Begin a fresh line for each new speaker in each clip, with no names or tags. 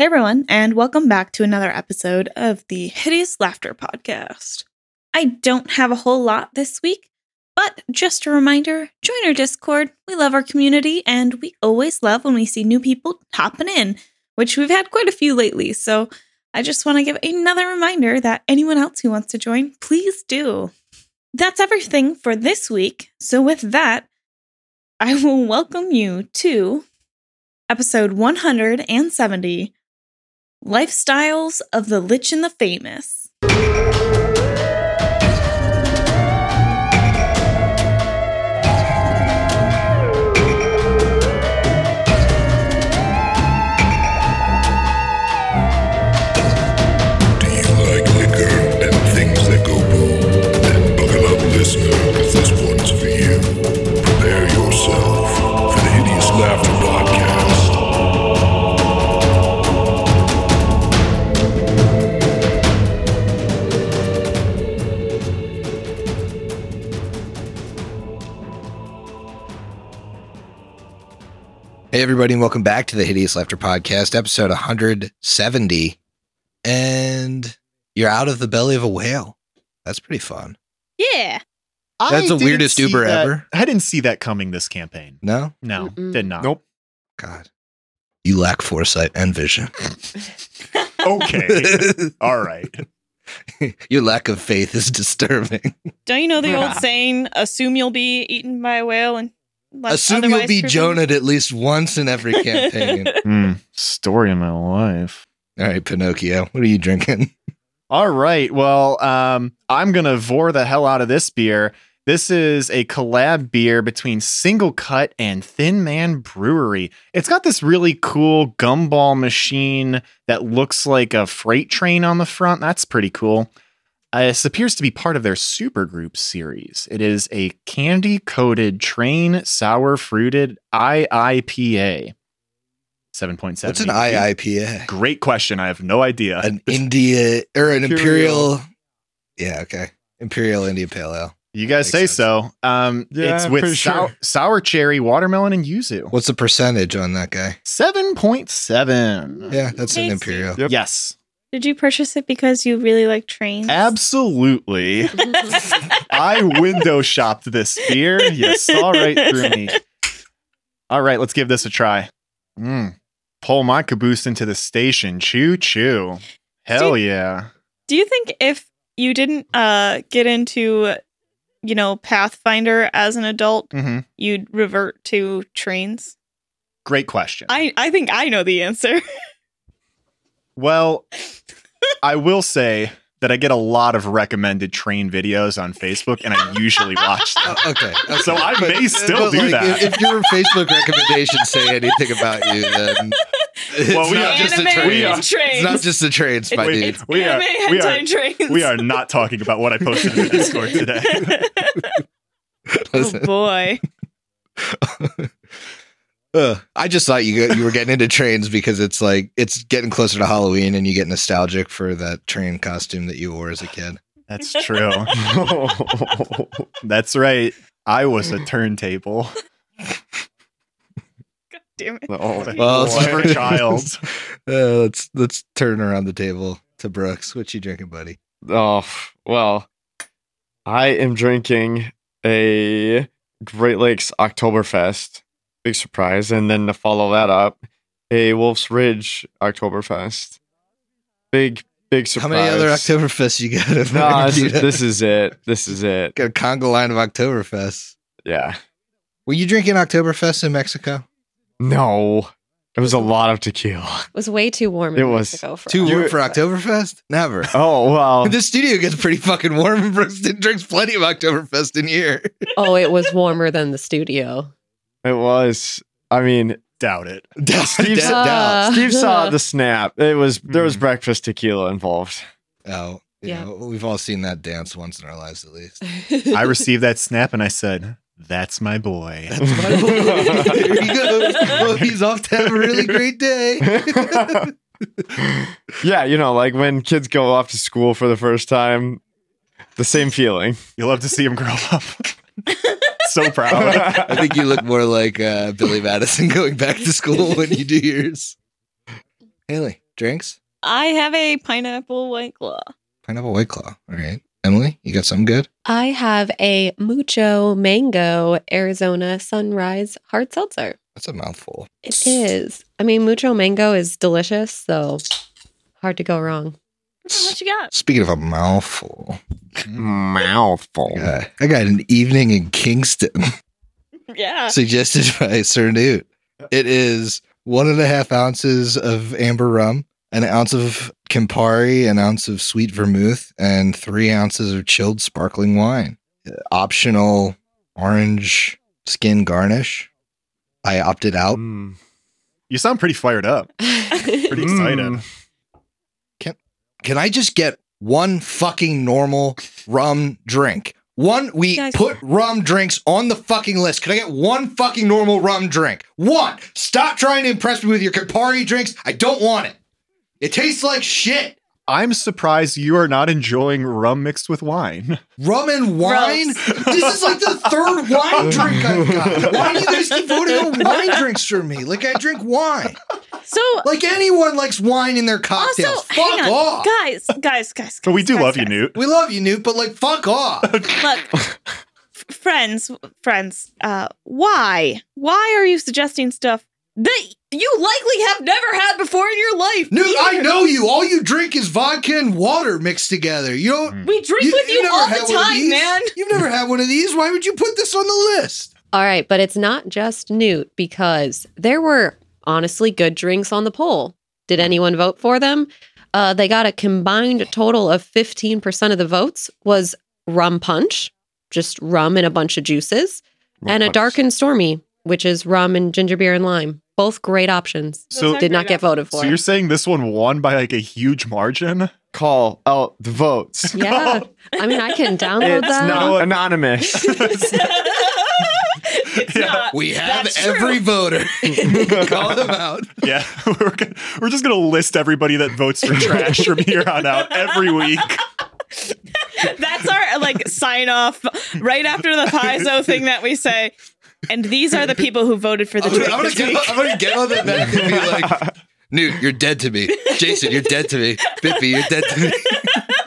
Hey everyone, and welcome back to another episode of the Hideous Laughter Podcast. I don't have a whole lot this week, but just a reminder join our Discord. We love our community, and we always love when we see new people hopping in, which we've had quite a few lately. So I just want to give another reminder that anyone else who wants to join, please do. That's everything for this week. So, with that, I will welcome you to episode 170 Lifestyles of the Lich and the Famous.
Hey, everybody, and welcome back to the Hideous Laughter Podcast, episode 170. And you're out of the belly of a whale. That's pretty fun.
Yeah.
I
That's the weirdest Uber
that-
ever.
I didn't see that coming this campaign.
No?
No,
Mm-mm.
did not.
Nope.
God. You lack foresight and vision.
Okay. All right.
Your lack of faith is disturbing.
Don't you know the old ah. saying, assume you'll be eaten by a whale and let
Assume you'll be
presume?
Jonah at least once in every campaign.
Hmm, story of my life.
All right, Pinocchio, what are you drinking?
All right. Well, um, I'm gonna vor the hell out of this beer. This is a collab beer between Single Cut and Thin Man Brewery. It's got this really cool gumball machine that looks like a freight train on the front. That's pretty cool. Uh, this appears to be part of their supergroup series. It is a candy coated train sour fruited IIPA. 7.7.
What's an IIPA?
Great question. I have no idea.
An India or an
Imperial.
Imperial. Yeah, okay. Imperial India Pale Ale.
You guys say
sense.
so. Um,
Yeah,
it's with
pretty
sour,
sure.
sour cherry, watermelon, and yuzu.
What's the percentage on that guy?
Seven point seven.
Yeah, that's an Imperial.
Yep.
Yes,
Did you purchase it because you really like trains?
absolutely. I window shopped this beer. You saw right through me. All right, let's give this a try. Mm. Pull my caboose into the station. Choo choo. Hell
Steve-
yeah.
Do you think if you didn't uh get into you know Pathfinder as an adult,
hmm
you'd revert to trains?
Great question.
I I think I know the answer.
Well, I will say that I get a lot of recommended train videos on Facebook, and I usually watch them.
Oh, okay. okay.
So I may still do
like,
that.
If, if your Facebook recommendations say anything about you, then it's
Well, we
not
are-
just a train.
we are-
It's not just the trains, my
Wait,
dude.
It's
we are- we are-
trains.
We are not talking about what I posted in the Discord today.
oh boy.
uh, I just thought you you were getting into trains because it's like it's getting closer to Halloween, and you get nostalgic for that train costume that you wore as a kid.
That's true. That's right. I was a turntable.
God damn it.
Oh,
Well,
Boy,
it's-
a child.
Uh, let's let's turn around the table to Brooks. What you drinking, buddy?
oh, well, I am drinking a Great Lakes Oktoberfest. Big surprise. And then to follow that up, a Wolf's Ridge Oktoberfest. Big, big surprise.
How many other Oktoberfests you got? in
No, this
there?
is, this is it. This is it.
got a conga line of Oktoberfests.
Yeah.
Were you drinking Oktoberfest in Mexico?
No. It was a lot of tequila.
It was way too warm in
It was
Mexico for
Too
us.
warm for Oktoberfest? Never.
Oh, well.
this studio gets pretty fucking warm, and Brooks drinks plenty of Oktoberfest in here.
Oh, it was warmer than the studio.
It was. I mean,
Doubt it.
Steve
Doubt-
saw- Uh,
Steve saw the snap. It was there was
Mhm.
breakfast tequila involved.
Oh, you
Yeah.
know, we've all seen that dance once in our lives, at least.
I received that snap and I said, That's my boy.
That's my boy. there he goes. Well, he's off to have a really great day.
yeah, you know, like when kids go off to school for the first time, the same feeling.
You'll love to see him grow up. So proud.
I think you look more like uh, Billy Madison going back to school when you do yours. Haley, drinks?
I have a pineapple white claw.
Pineapple White Claw. All right. Emily, you got something good?
I have a Mucho Mango Arizona Sunrise Hard Seltzer.
That's a mouthful.
It is. I mean, Mucho Mango is delicious, so hard to go wrong.
What you got?
Speaking of a mouthful,
Mouthful.
uh, I got an evening in Kingston
Yeah.
suggested by Sir Newt. It is one and a half ounces of amber rum, an ounce of Campari, an ounce of sweet vermouth, and three ounces of chilled sparkling wine. Optional orange skin garnish. I opted out.
Mm.
You sound pretty fired up. Pretty excited.
Mm.
Can I just get one fucking normal rum drink? One, we
Guys-
put rum drinks on the fucking list. Can I get one fucking normal rum drink? One. Stop trying to impress me with your Campari drinks. I don't want it. It tastes like shit.
I'm surprised you are not enjoying rum mixed with wine.
Rum and wine? This is like the third wine drink I've got. Why do you guys keep voting on wine drinks for me? Like I drink wine.
So
Like anyone likes wine in their cocktails.
also,
fuck
hang on,
off.
guys, guys, guys.
But we do
guys,
love you. Newt.
We love you, Newt, but like fuck off.
Look, f- friends, friends. Uh, why? Why are you suggesting stuff that you likely have never had before in your life?
Newt, I know you. All you drink is vodka and water mixed together. You don't.
We drink with you,
never
all the time, man.
You've never had one of these. Why would you put this on the list?
All right, but it's not just Newt because there were honestly good drinks on the poll. Did anyone vote for them? Uh, they got a combined total of 15% of the votes was rum punch, just rum and a bunch of juices, and a dark and stormy, which is rum and ginger beer and lime. Both great options.
So-
Did not
great
get voted for.
So you're saying this one won by like a huge margin?
Call out the votes.
yeah. I mean, I can download
It's
that.
not anonymous.
it's
Yeah.
not.
We have
That's
every
true.
voter. Call them out.
Yeah, we're, gonna, we're just gonna list everybody that votes for trash from here on out every week.
That's our like sign off right after the Paizo thing that we say. And these are the people who voted for the
I'm gonna, I'm gonna get. I'm gonna get on the back and be like, Newt, you're dead to me. Jason, you're dead to me. Bippy, you're dead to me.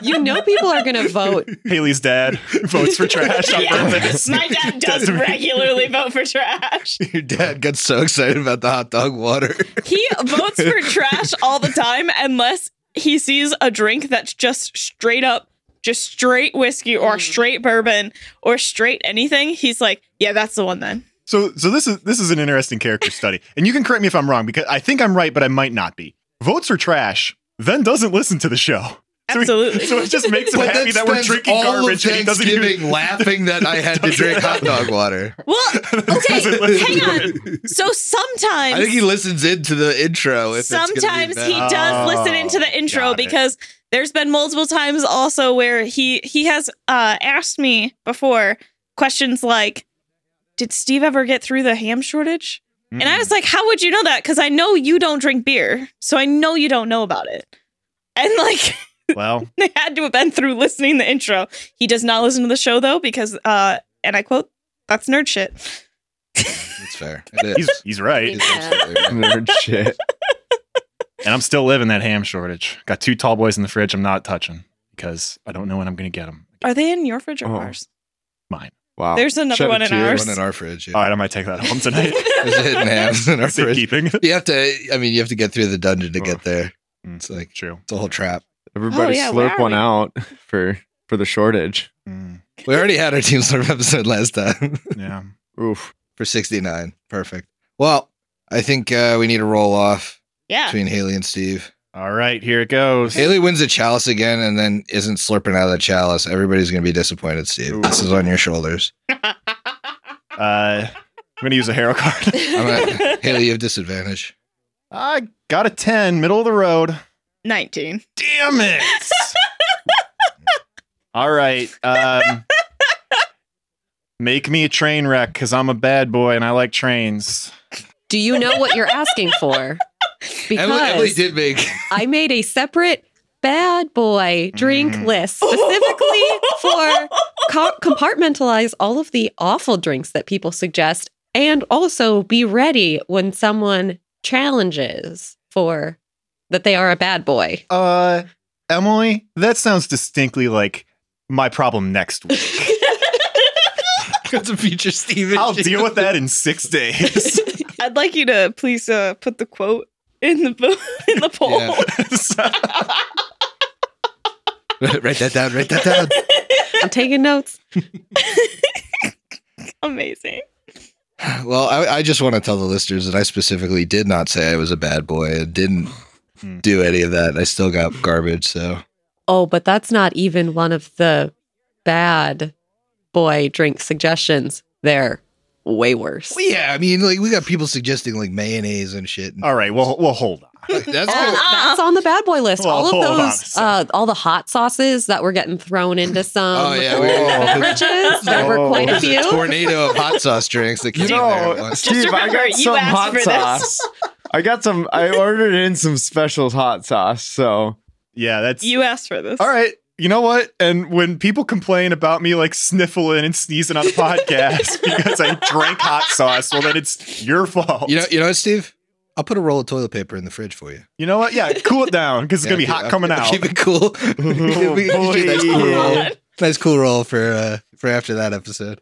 You know, people are going to vote.
Haley's dad votes for trash on
Yeah.
purpose.
My dad does
Doesn't-
regularly vote for trash.
Your dad got so excited about the hot dog water.
He votes for trash all the time unless he sees a drink that's just straight up, just straight whiskey or mm. straight bourbon or straight anything. He's like, yeah, that's the one then.
So, so this is this is an interesting character study, and you can correct me if I'm wrong because I think I'm right, but I might not be. Votes for trash, then doesn't listen to the show. So he-
Absolutely.
So it just makes him happy that we're
spends
drinking
all
garbage
of
and he doesn't
Thanksgiving
even.
laughing that I had to drink hot dog water.
Well, okay, hang on. So sometimes
I think he listens into the intro. If it's be
sometimes he
bad.
does listen
Oh,
into the oh, intro
because it.
Because there's been multiple times also where he he has uh asked me before questions like did steve ever get through the ham shortage and i was like how would you know that because i know you don't drink beer so i know you don't know about it and like
well,
they had to have been through listening the intro he does not listen to the show though because uh and i quote that's nerd shit
It's fair. It is.
he's he's right,
It's absolutely right.
Nerd shit.
And I'm still living that ham shortage. Got two tall boys in the fridge. I'm not touching because I don't know when I'm going to get them.
are they in your fridge or
Oh.
ours
Mine.
Wow.
There's another
Shed
one in
tear.
ours.
One in our fridge.
All right, I might take that home tonight.
There's a hidden hams in our fridge.
Safekeeping.
You have to. I mean, you have to get through the dungeon to
Oh.
get there.
Mm.
It's like
True.
it's a whole trap.
Everybody
Oh, yeah, where
slurp
are
one
we?
out for for the shortage.
Mm,
We already had our team slurp episode last time
yeah.
Oof.
for 69. Perfect. Well, I think uh, we need to roll off
yeah
between Haley and Steve.
All right, here it goes.
Haley wins the chalice again and then isn't slurping out of the chalice. Everybody's going to be disappointed, Steve. This is on your shoulders.
Uh, I'm going to use a hero card.
I'm at, Haley, you have disadvantage.
I got a 10, middle of the road.
19
Damn it. All right. Um, make me a train wreck because I'm a bad boy and I like trains.
Do you know what you're asking for? Because
Emily, Emily did make.
I made a separate bad boy drink
Mm.
list specifically for co- compartmentalize all of the awful drinks that people suggest and also be ready when someone challenges for that they are a bad boy.
Uh, Emily, that sounds distinctly like my problem next week.
It's a future Steven.
I'll deal with that in six days.
I'd like you to please uh, put the quote in the bo- in the poll.
Yeah. write that down. Write that down.
I'm taking notes.
Amazing.
Well, I, I just want to tell the listeners that I specifically did not say I was a bad boy. I didn't
Hmm.
do any of that. I still got garbage. So
Oh, but that's not even one of the bad boy drink suggestions. They're way worse.
well, yeah, I mean, like we got people suggesting like mayonnaise and shit.
All right, well, well, hold on.
Like, that's good.
that's on the bad boy list.
Well,
all of
hold on
those, uh, all the hot sauces that were getting thrown into some
Oh, yeah,
we-
beverages. There were
Oh.
quite a
There's
few.
tornado of hot sauce drinks that came there at
know,
once.
Steve, I got some hot sauce. I got some. I ordered in some special hot sauce. So
Yeah, that's
You asked for this.
all right. You know what? And when people complain about me like sniffling and sneezing on the podcast because I drank hot sauce, well, then it's your fault.
You know, you know what, Steve? I'll put a roll of toilet paper in the fridge for you.
You know what? Yeah, cool it down because it's gonna be
Yeah,
hot
keep-
coming
I'll
out.
Keep it cool. we can, we can keep a nice cool
boy.
roll. Nice cool roll for uh, for after that episode.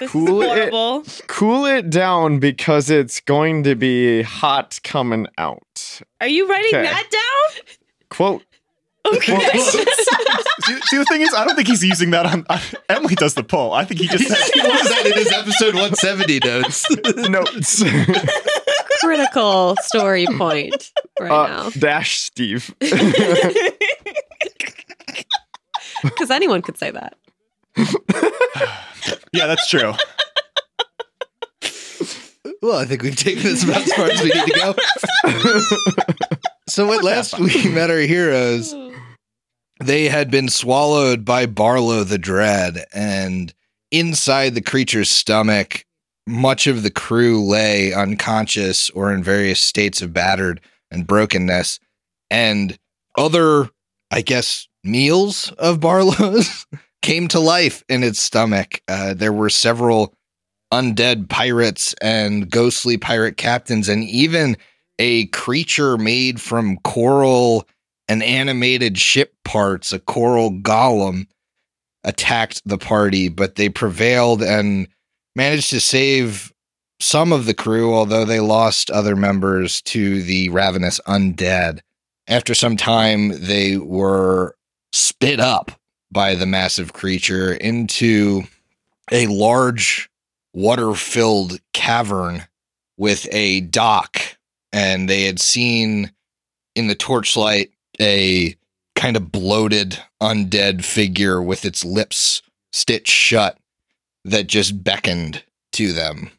This
Cool
is
it.
horrible.
cool it down because it's going to be hot coming out.
Are you writing
Okay.
that down?
Quote.
Okay.
see, see, the thing is, I don't think he's using that on. Emily does the poll. I think he just said.
He was that in his episode 170 notes.
Notes.
Critical story point right
uh,
now.
dash Steve.
Because anyone could say that.
Yeah, that's true.
Well, I think we've taken this about as far as we need to go. so when last we met our heroes, they had been swallowed by Barlow the Dread, and inside the creature's stomach, much of the crew lay unconscious or in various states of battered and brokenness, and other, I guess, meals of Barlow's came to life in its stomach. Uh, there were several undead pirates and ghostly pirate captains, and even a creature made from coral and animated ship parts, a coral golem, attacked the party, but they prevailed and managed to save some of the crew, although they lost other members to the ravenous undead. After some time, they were spit up by the massive creature into a large water filled cavern with a dock. And they had seen in the torchlight a kind of bloated undead figure with its lips stitched shut that just beckoned to them.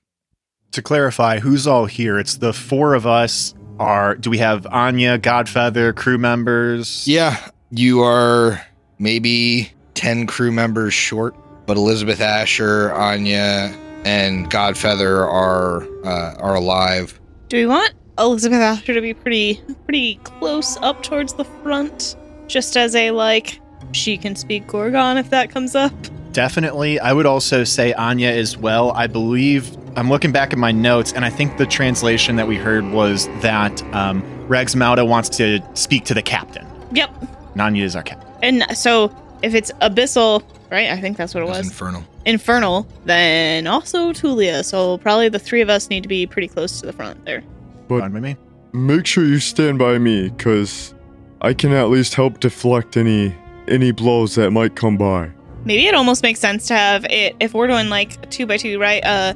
To clarify, who's all here? It's the four of us. Are do we have Anya, Godfeather, crew members?
Yeah, you are maybe 10 crew members short, but Elizabeth Asher, Anya, and Godfeather are uh, are alive.
Do we want Elizabeth Asher to be pretty pretty close up towards the front? Just as a like she can speak Gorgon if that comes up.
Definitely. I would also say Anya as well. I believe I'm looking back at my notes, and I think the translation that we heard was that um, Raugsmauda wants to speak to the captain.
Yep.
And Anya is our captain.
And so if it's abyssal, right? I think that's what it
That's
was.
infernal.
Infernal, then also Tulia. So probably the three of us need to be pretty close to the front there.
But-
Fine by me.
Make sure you stand by me, cause I can at least help deflect any any blows that might come by.
Maybe it almost makes sense to have it if we're doing like two by two, right? Uh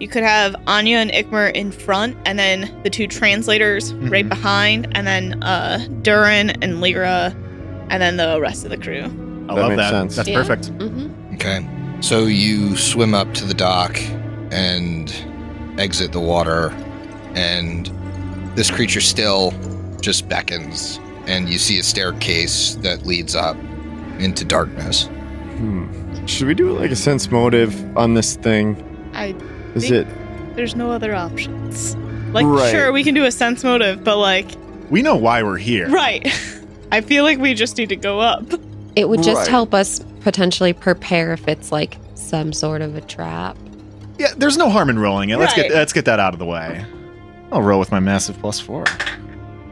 you could have Anya and Ikmer in front and then the two translators right
Mhm.
behind and then uh Durin and Lyra and then the rest of the crew.
I
That
love
makes
that.
sense.
That's
Yeah.
perfect.
hmm
Okay. So you swim up to the dock and exit the water, and this creature still just beckons, and you see a staircase that leads up into darkness.
Hmm. Should we do like a sense motive on this thing?
I
Is
Think-
it
there's no other options. Like
Right.
sure we can do a sense motive, but like
We know why we're here.
right. I feel like we just need to go up.
It would just
Right.
help us potentially prepare if it's like some sort of a trap.
Yeah, there's no harm in rolling it. Let's
Right.
get let's get that out of the way. I'll roll with my massive plus four.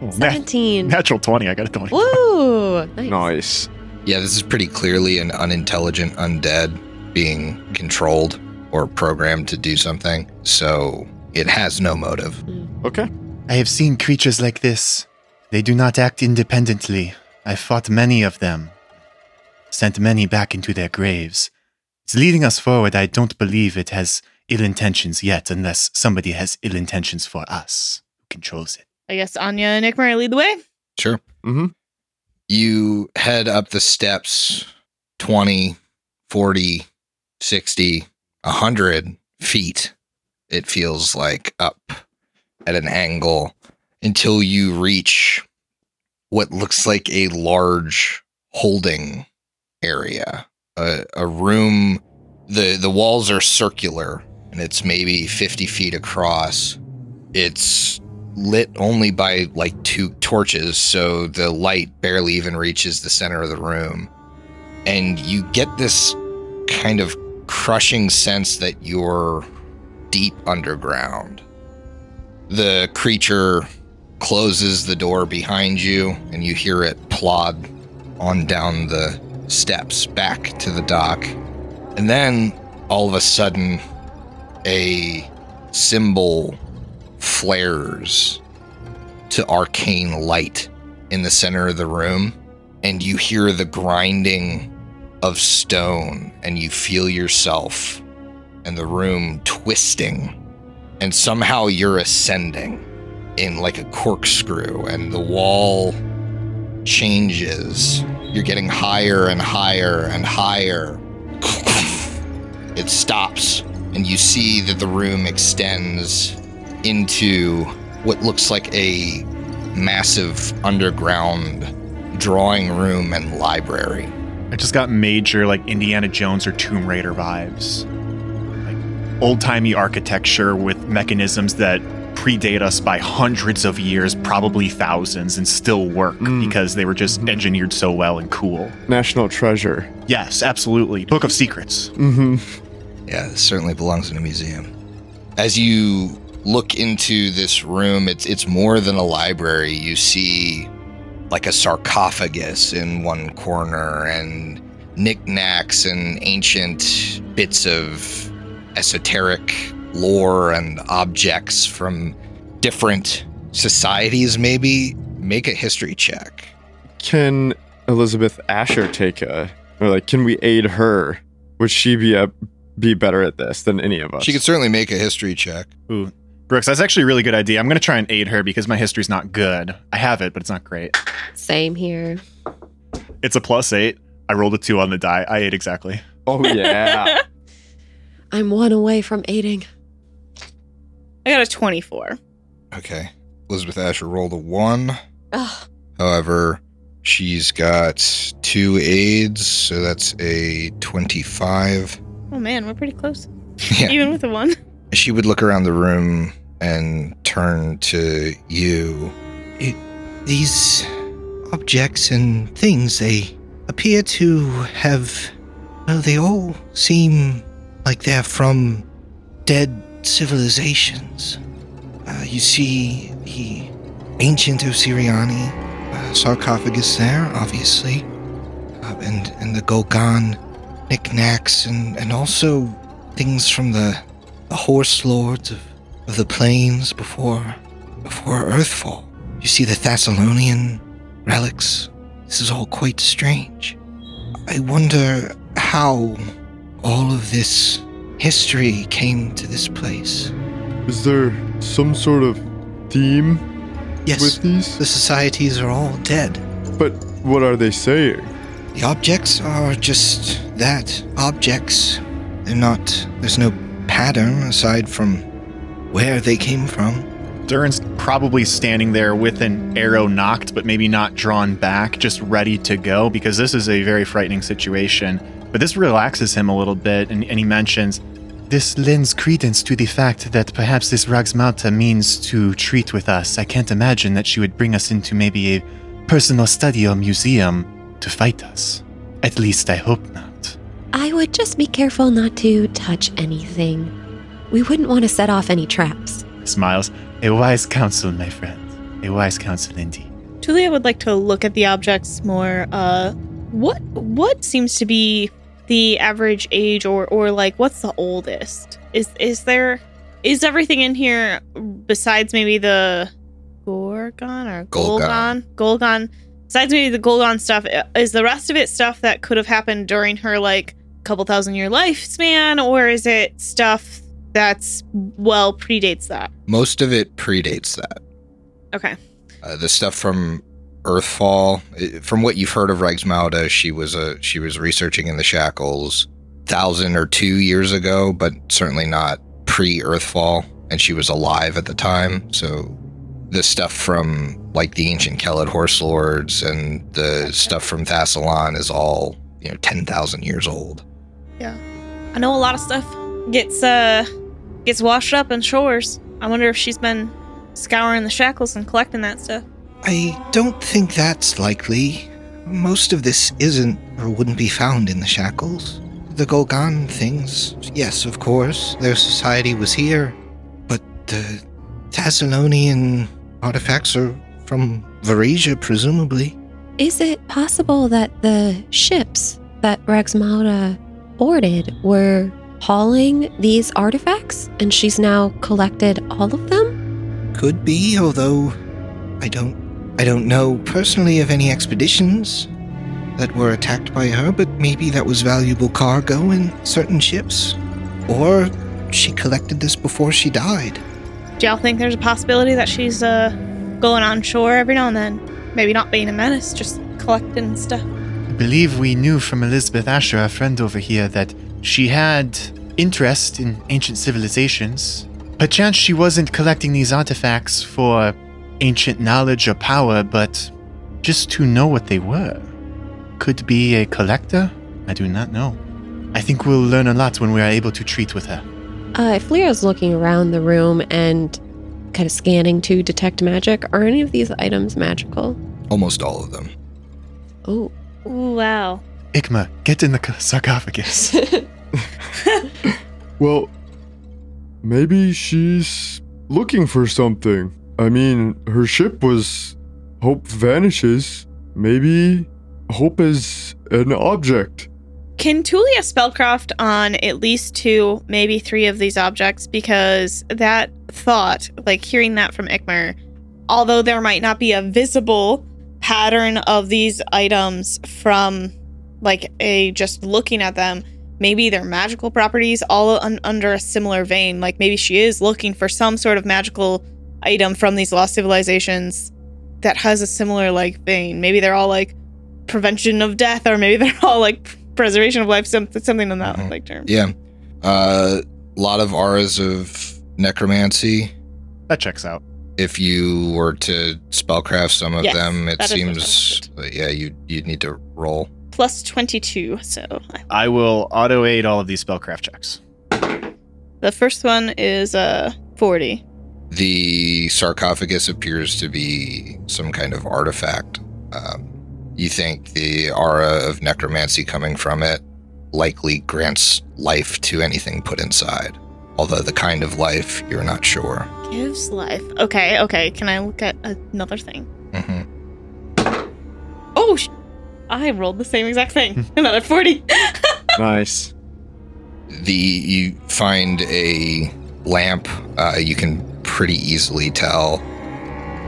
Oh, nat- natural 20. I got a 20.
Woo! Nice.
Nice.
Yeah, this is pretty clearly an unintelligent undead being controlled or programmed to do something. So it has no motive. Mm.
Okay.
I have seen creatures like this. They do not act independently. I fought many of them, sent many back into their graves. It's leading us forward. I don't believe it has ill intentions yet, unless somebody has ill intentions for us who controls it.
I guess Anya and Nickmar lead the way.
Sure.
Mm-hmm.
You head up the steps 20, 40, 60, 100 feet. It feels like up at an angle until you reach what looks like a large holding area. A, a room the the walls are circular and it's maybe 50 feet across. It's lit only by like two torches, so the light barely even reaches the center of the room. And you get this kind of crushing sense that you're deep underground. The creature closes the door behind you, and you hear it plod on down the steps back to the dock. And then all of a sudden, a symbol flares to arcane light in the center of the room, and you hear the grinding of stone, and you feel yourself and the room twisting, and somehow you're ascending in like a corkscrew, and the wall changes. You're getting higher and higher and higher. It stops, and you see that the room extends into what looks like a massive underground drawing room and library.
I just got major like Indiana Jones or Tomb Raider vibes. Like old timey architecture with mechanisms that predate us by hundreds of years, probably thousands, and still work
Mm.
because they were just engineered so well and cool.
National treasure.
Yes, absolutely. Book of Secrets.
Mm-hmm.
Yeah, this certainly belongs in a museum. As you look into this room, it's it's more than a library. You see like a sarcophagus in one corner and knickknacks and ancient bits of esoteric lore and objects from different societies maybe make a history check.
Can Elizabeth Asher take a or like can we aid her? Would she be a be better at this than any of us?
She could certainly make a history check.
Ooh. Brooks, that's actually a really good idea. I'm going to try and aid her because my history's not good. I have it, but it's not great.
Same here.
It's a plus eight. I rolled a two on the die. I ate exactly.
Oh yeah.
I'm one away from aiding.
I got a 24.
Okay. Elizabeth Asher rolled a one.
Ugh.
However, she's got two aids, so that's a 25.
Oh man, we're pretty close.
Yeah.
Even with a one.
She would look around the room and turn to you. It, these objects and things, they appear to have. Well, they all seem like they're from dead civilizations. Uh, you see the ancient Osiriani uh, sarcophagus there, obviously, uh, and and the Ghol-Gan knickknacks, and and also things from the, the horse lords of, of the plains before before Earthfall. You see the Thassilonian relics. This is all quite strange. I wonder how all of this history came to this place.
Is there some sort of theme
Yes,
with these?
the societies are all dead.
But what are they saying?
The objects are just that objects. They're not, there's no pattern aside from where they came from.
Durin's probably standing there with an arrow nocked, but maybe not drawn back, just ready to go, because this is a very frightening situation. But this relaxes him a little bit, and, and he mentions this lends credence to the fact that perhaps this Raugsmauda means to treat with us. I can't imagine that she would bring us into maybe a personal study or museum to fight us. At least I hope not.
I would just be careful not to touch anything. We wouldn't want to set off any traps.
Smiles. A wise counsel, my friend. A wise counsel indeed.
Julia would like to look at the objects more. Uh, what what seems to be the average age, or or like what's the oldest? Is is there is everything in here besides maybe the Gorgon or Ghol-Gan? Ghol-Gan. Besides maybe the Ghol-Gan stuff, is the rest of it stuff that could have happened during her like couple thousand year lifespan, or is it stuff that's well predates that?
Most of it predates that.
Okay.
Uh, the stuff from Earthfall, from what you've heard of Raugsmauda, she was a she was researching in the shackles thousand or two years ago, but certainly not pre Earthfall, and she was alive at the time. So the stuff from like the ancient Kelid horse lords and the stuff from Thassilon is all you know ten thousand years old.
Yeah, I know a lot of stuff gets uh gets washed up in shores. I wonder if she's been scouring the shackles and collecting that stuff.
I don't think that's likely. Most of this isn't or wouldn't be found in the shackles. The Ghol-Gan things, yes, of course, their society was here, but the Thassilonian artifacts are from Varisia, presumably.
Is it possible that the ships that Raugsmauda boarded were hauling these artifacts and she's now collected all of them?
Could be, although I don't I don't know personally of any expeditions that were attacked by her, but maybe that was valuable cargo in certain ships. Or she collected this before she died.
Do y'all think there's a possibility that she's uh going on shore every now and then? Maybe not being a menace, just collecting stuff.
I believe we knew from Elizabeth Asher, our friend over here, that she had interest in ancient civilizations. Perchance she wasn't collecting these artifacts for ancient knowledge or power, but just to know what they were. Could be a collector? I do not know. I think we'll learn a lot when we are able to treat with her.
Uh, if Lyra's looking around the room and kind of scanning to detect magic, are any of these items magical?
Almost all of them.
Oh,
wow.
Ikmer, get in the sarcophagus.
Well, maybe she's looking for something. I mean, her ship was Hope Vanishes. Maybe Hope is an object.
Can Tulia spellcraft on at least two, maybe three of these objects? Because that thought, like hearing that from Ikmer, although there might not be a visible pattern of these items from like a just looking at them, maybe their magical properties all un- under a similar vein. Like maybe she is looking for some sort of magical item from these lost civilizations that has a similar like vein. Maybe they're all like prevention of death, or maybe they're all like preservation of life, some, something in that
Mhm.
like term.
Yeah. A lot of auras of necromancy.
that checks out.
If you were to spellcraft some of
Yes,
them, it
that is what
seems yeah, you you'd need to roll.
Plus 22, so
I will auto aid all of these spellcraft checks.
the first one is uh 40.
The sarcophagus appears to be some kind of artifact. Um, you think the aura of necromancy coming from it likely grants life to anything put inside. Although the kind of life, you're not sure.
Gives life. Okay, okay. Can I look at another thing?
hmm
Oh, sh- I rolled the same exact thing. Another 40.
Nice.
The you find a lamp. Uh, you can pretty easily tell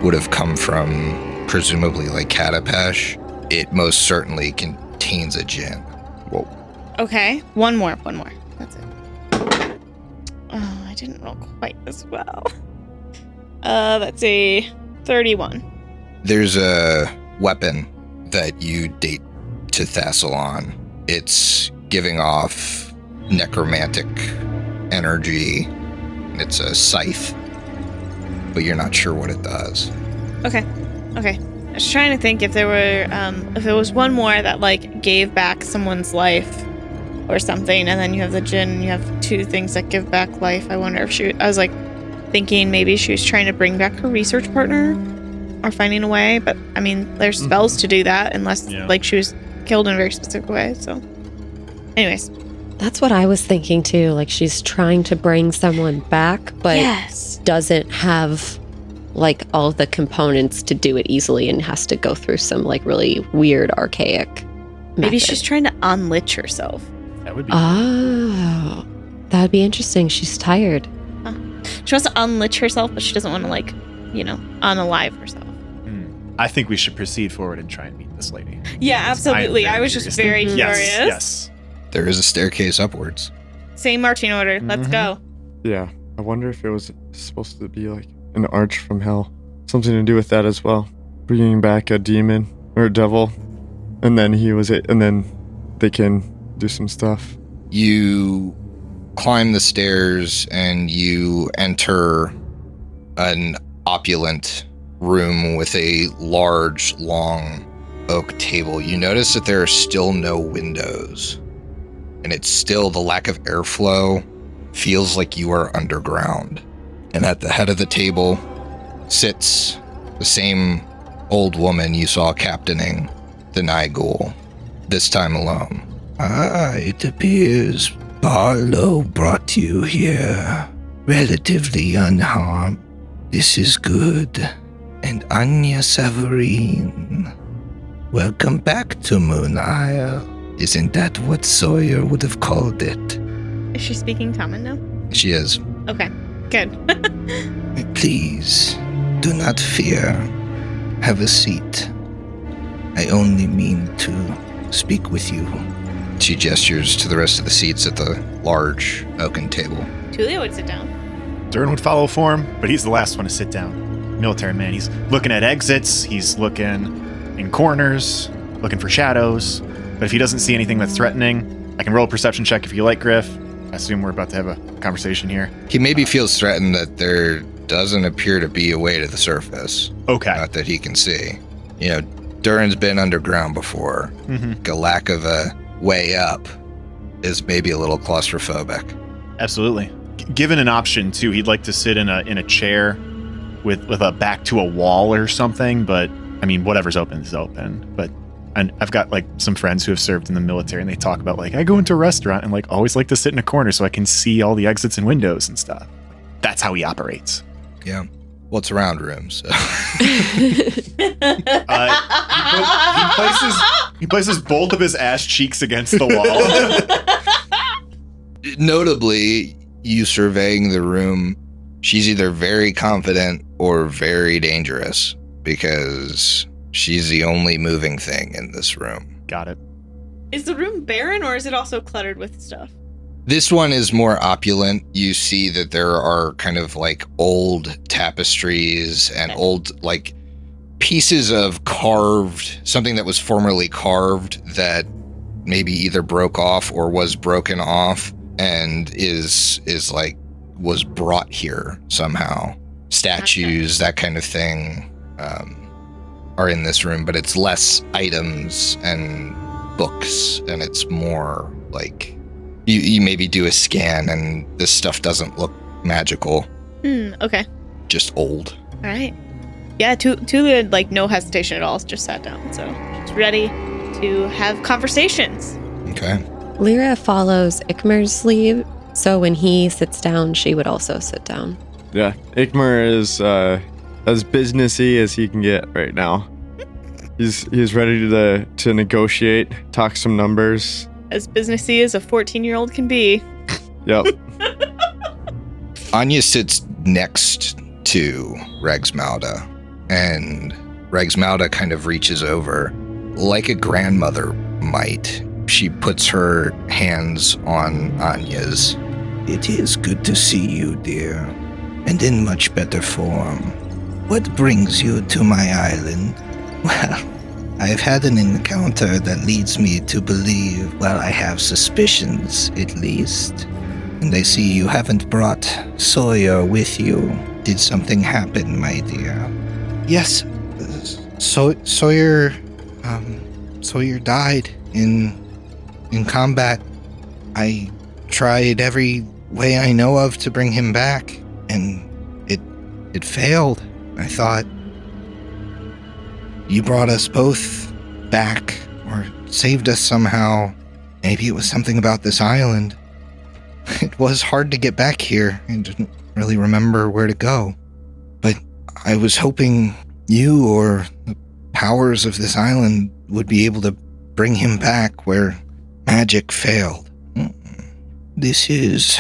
would have come from presumably like Katapesh. It most certainly contains a djinn.
Whoa.
okay, one more, one more. That's it. Oh, I didn't roll quite as well. Uh, that's a 31.
There's a weapon that you date to Thassilon. It's giving off necromantic energy. It's a scythe, but you're not sure what it does.
Okay. Okay. I was trying to think if there were um if there was one more that like gave back someone's life or something, and then you have the djinn and you have two things that give back life. I wonder if she I was like thinking maybe she was trying to bring back her research partner or finding a way, but I mean there's spells to do that unless
Yeah.
like she was killed in a very specific way. So anyways.
That's what I was thinking too. Like she's trying to bring someone back, but
yes.
doesn't have like all the components to do it easily and has to go through some like really weird archaic.
Maybe
method.
she's trying to unlich herself.
That would be.
Oh, that'd be interesting. She's tired.
She wants to unlich herself, but she doesn't want to like, you know, unalive herself.
Hmm. I think we should proceed forward and try and meet this lady.
Yeah, absolutely. I,
very
was just very curious.
Yes. Yes.
There is a staircase upwards.
Same marching order. Let's
Mhm.
go.
Yeah, I wonder if it was supposed to be like an arch from hell. Something to do with that as well. Bringing back a demon or a devil. And then he was it, and then they can do some stuff.
You climb the stairs and you enter an opulent room with a large, long oak table. You notice that there are still no windows, and it's still the lack of airflow feels like you are underground. And at the head of the table sits the same old woman you saw captaining the Nigel, this time alone. Ah, it appears Barlow brought you here, relatively unharmed. This is good. And Anya Severine, welcome back to Moon Isle. Isn't that what Sawyer would have called it?
Is she speaking Common now?
She is.
Okay, good.
Please, do not fear. Have a seat. I only mean to speak with you. She gestures to the rest of the seats at the large oaken table.
Tulio would sit down.
Durin would follow for him, but he's the last one to sit down. Military man. He's looking at exits. He's looking in corners, looking for shadows. But if he doesn't see anything that's threatening, I can roll a perception check if you like, Griff. I assume we're about to have a conversation here.
He maybe feels threatened that there doesn't appear to be a way to the surface.
Okay.
Not that he can see. You know, Durin's been underground before.
Mm-hmm.
A lack of a way up is maybe a little claustrophobic.
Absolutely. G- given an option too, he'd like to sit in a in a chair with with a back to a wall or something. But I mean, whatever's open is open. But and I've got like some friends who have served in the military, and they talk about like I go into a restaurant and like always like to sit in a corner so I can see all the exits and windows and stuff. That's how he operates.
Yeah. Well, it's a round room, so.
Uh, he places he places both of his ass cheeks against the wall.
Notably, you surveying the room, she's either very confident or very dangerous because she's the only moving thing in this room.
Got it.
Is the room barren or is it also cluttered with stuff?
This one is more opulent. You see that there are kind of like old tapestries and
Okay.
old like pieces of carved something that was formerly carved that maybe either broke off or was broken off and is is like was brought here somehow. Statues, that kind of thing, um, are in this room, but it's less items and books, and it's more like you, you maybe do a scan and this stuff doesn't look magical,
Hmm, okay.
just old.
All right. Yeah, Tu- Tulio had like no hesitation at all, just sat down. So she's ready to have conversations.
Okay.
Lyra follows Ikmer's lead, so when he sits down, she would also sit down.
Yeah, Ikmer is uh, as businessy as he can get right now. He's he's ready to to negotiate, talk some numbers.
As businessy as a 14 year old can be.
Yep.
Anya sits next to Raugsmauda, and Raugsmauda kind of reaches over like a grandmother might. She puts her hands on Anya's. It is good to see you, dear, and in much better form. What brings you to my island? Well, I've had an encounter that leads me to believe, well, I have suspicions, at least. And I see you haven't brought Sawyer with you. Did something happen, my dear? Yes. So Sawyer um Sawyer died in in combat. I tried every way I know of to bring him back and it it failed. I thought you brought us both back or saved us somehow. Maybe it was something about this island. It was hard to get back here. I didn't really remember where to go. But I was hoping you or the powers of this island would be able to bring him back where magic failed. This is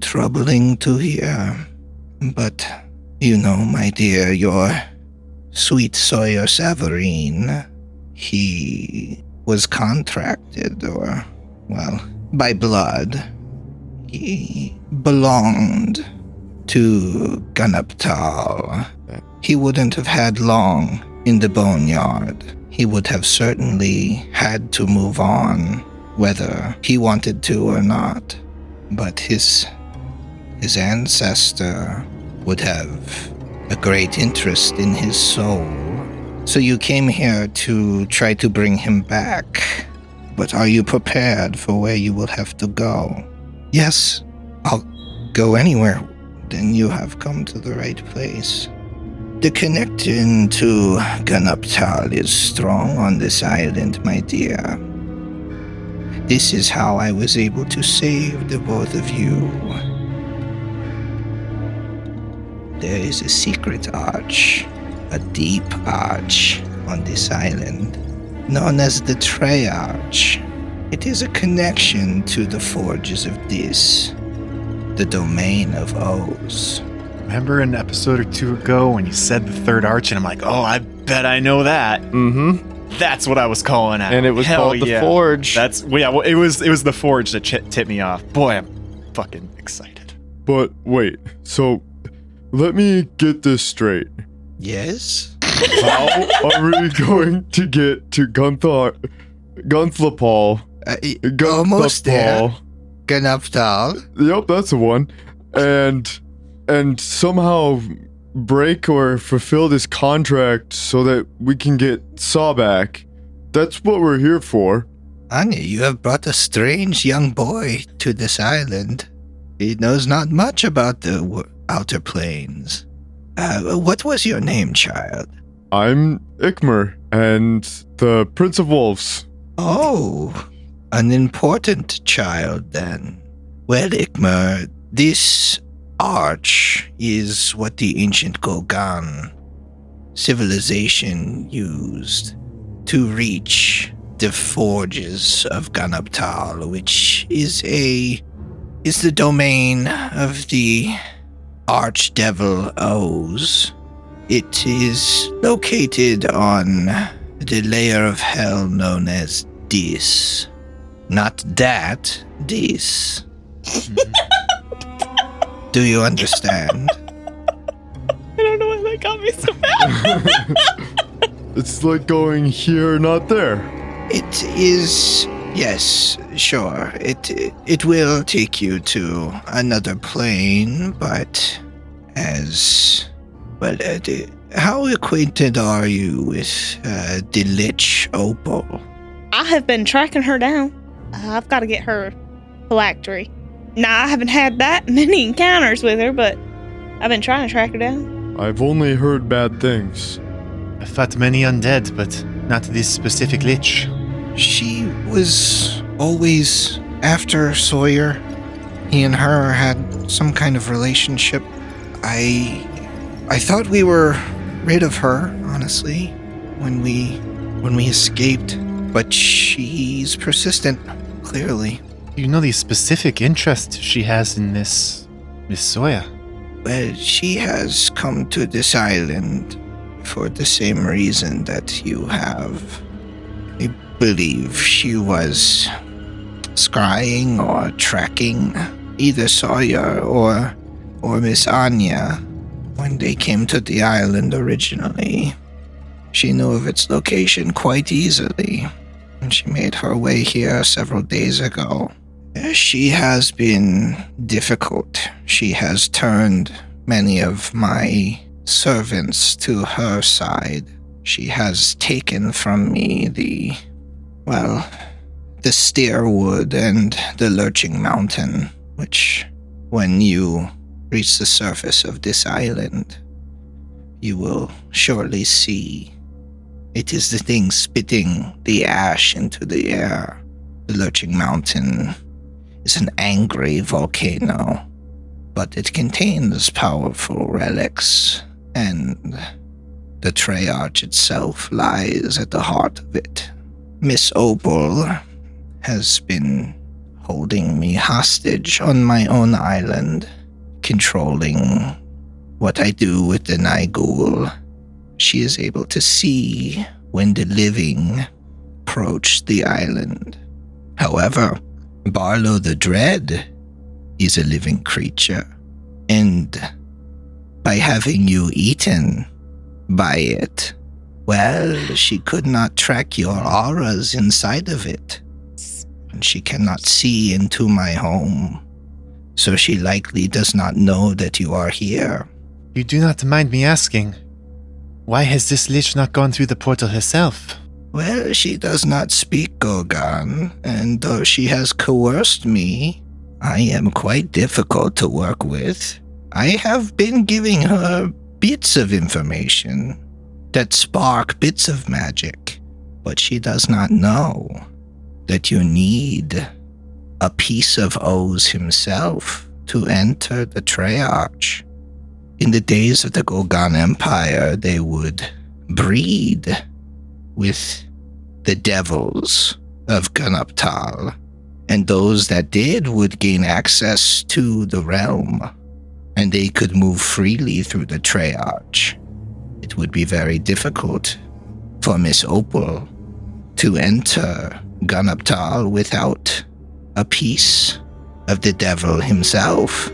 troubling to hear, but you know, my dear, your sweet Sawyer Savarine, he was contracted, or, well, by blood. He belonged to Ganaptal. He wouldn't have had long in the boneyard. He would have certainly had to move on, whether he wanted to or not. But his his ancestor would have a great interest in his soul. So you came here to try to bring him back. But are you prepared for where you will have to go? Yes, I'll go anywhere. Then you have come to the right place. The connection to Ganaptal is strong on this island, my dear. This is how I was able to save the both of you. There is a secret arch, a deep arch on this island, known as the Trey Arch. It is a connection to the forges of Dis, the domain of Oz.
Remember an episode or two ago when you said the third arch, and I'm like, oh, I bet I know that.
Mm-hmm.
That's what I was calling out.
And it was
Hell
called the
yeah.
Forge.
That's well, yeah. Well, it was it was the forge that ch- tipped me off. Boy, I'm fucking excited.
But wait, so let me get this straight.
Yes?
How are we going to get to Gunthar, Gunthapal?
Uh, y- almost there.
Yep, that's the one. And and somehow break or fulfill this contract so that we can get Saw back. That's what we're here for.
Anya, you have brought a strange young boy to this island. He knows not much about the outer planes. Uh, what was your name, child?
I'm Ikmer and the Prince of Wolves.
Oh, an important child then. Well, Ikmer, this arch is what the ancient Ghol-Gan civilization used to reach the forges of Ganaptal, which is a is the domain of the archdevil Oz. It is located on the layer of hell known as Dis. Not that, Dis. Do you understand?
I don't know why that got me so bad.
It's like going here, not there.
It is yes, sure. It it will take you to another plane, but as well, uh, the- how acquainted are you with uh, the Lich Opal?
I have been tracking her down. Uh, I've got to get her phylactery. Now I haven't had that many encounters with her, but I've been trying to track her down.
I've only heard bad things.
I've fought many undead, but not this specific lich.
She was always after Sawyer. He and her had some kind of relationship. I I thought we were rid of her, honestly, when we when we escaped, but she's persistent, clearly.
You know the specific interest she has in this Miss Sawyer.
Well, she has come to this island for the same reason that you have. I believe she was scrying or tracking either Sawyer or or Miss Anya when they came to the island originally. She knew of its location quite easily, and she made her way here several days ago. She has been difficult. She has turned many of my servants to her side. She has taken from me the, well, the Steerwood and the Lurching Mountain, which, when you reach the surface of this island, you will surely see. It is the thing spitting the ash into the air. The Lurching Mountain is an angry volcano, but it contains powerful relics and the Treyarch itself lies at the heart of it. Miss Opal has been holding me hostage on my own island, controlling what I do with the Nigul. She is able to see when the living approach the island. However, Barlow the Dread is a living creature, and by having you eaten by it, well, she could not track your auras inside of it, and she cannot see into my home. So she likely does not know that you are here.
You do not mind me asking, why has this lich not gone through the portal herself?
Well, she does not speak Ghol-Gan, and though she has coerced me, I am quite difficult to work with. I have been giving her bits of information that spark bits of magic, but she does not know that you need a piece of Oz himself to enter the Treyarch. In the days of the Ghol-Gan Empire, they would breed with the devils of Ganaptal, and those that did would gain access to the realm, and they could move freely through the Treyarch. It would be very difficult for Miss Opal to enter Ganaptal without a piece of the devil himself.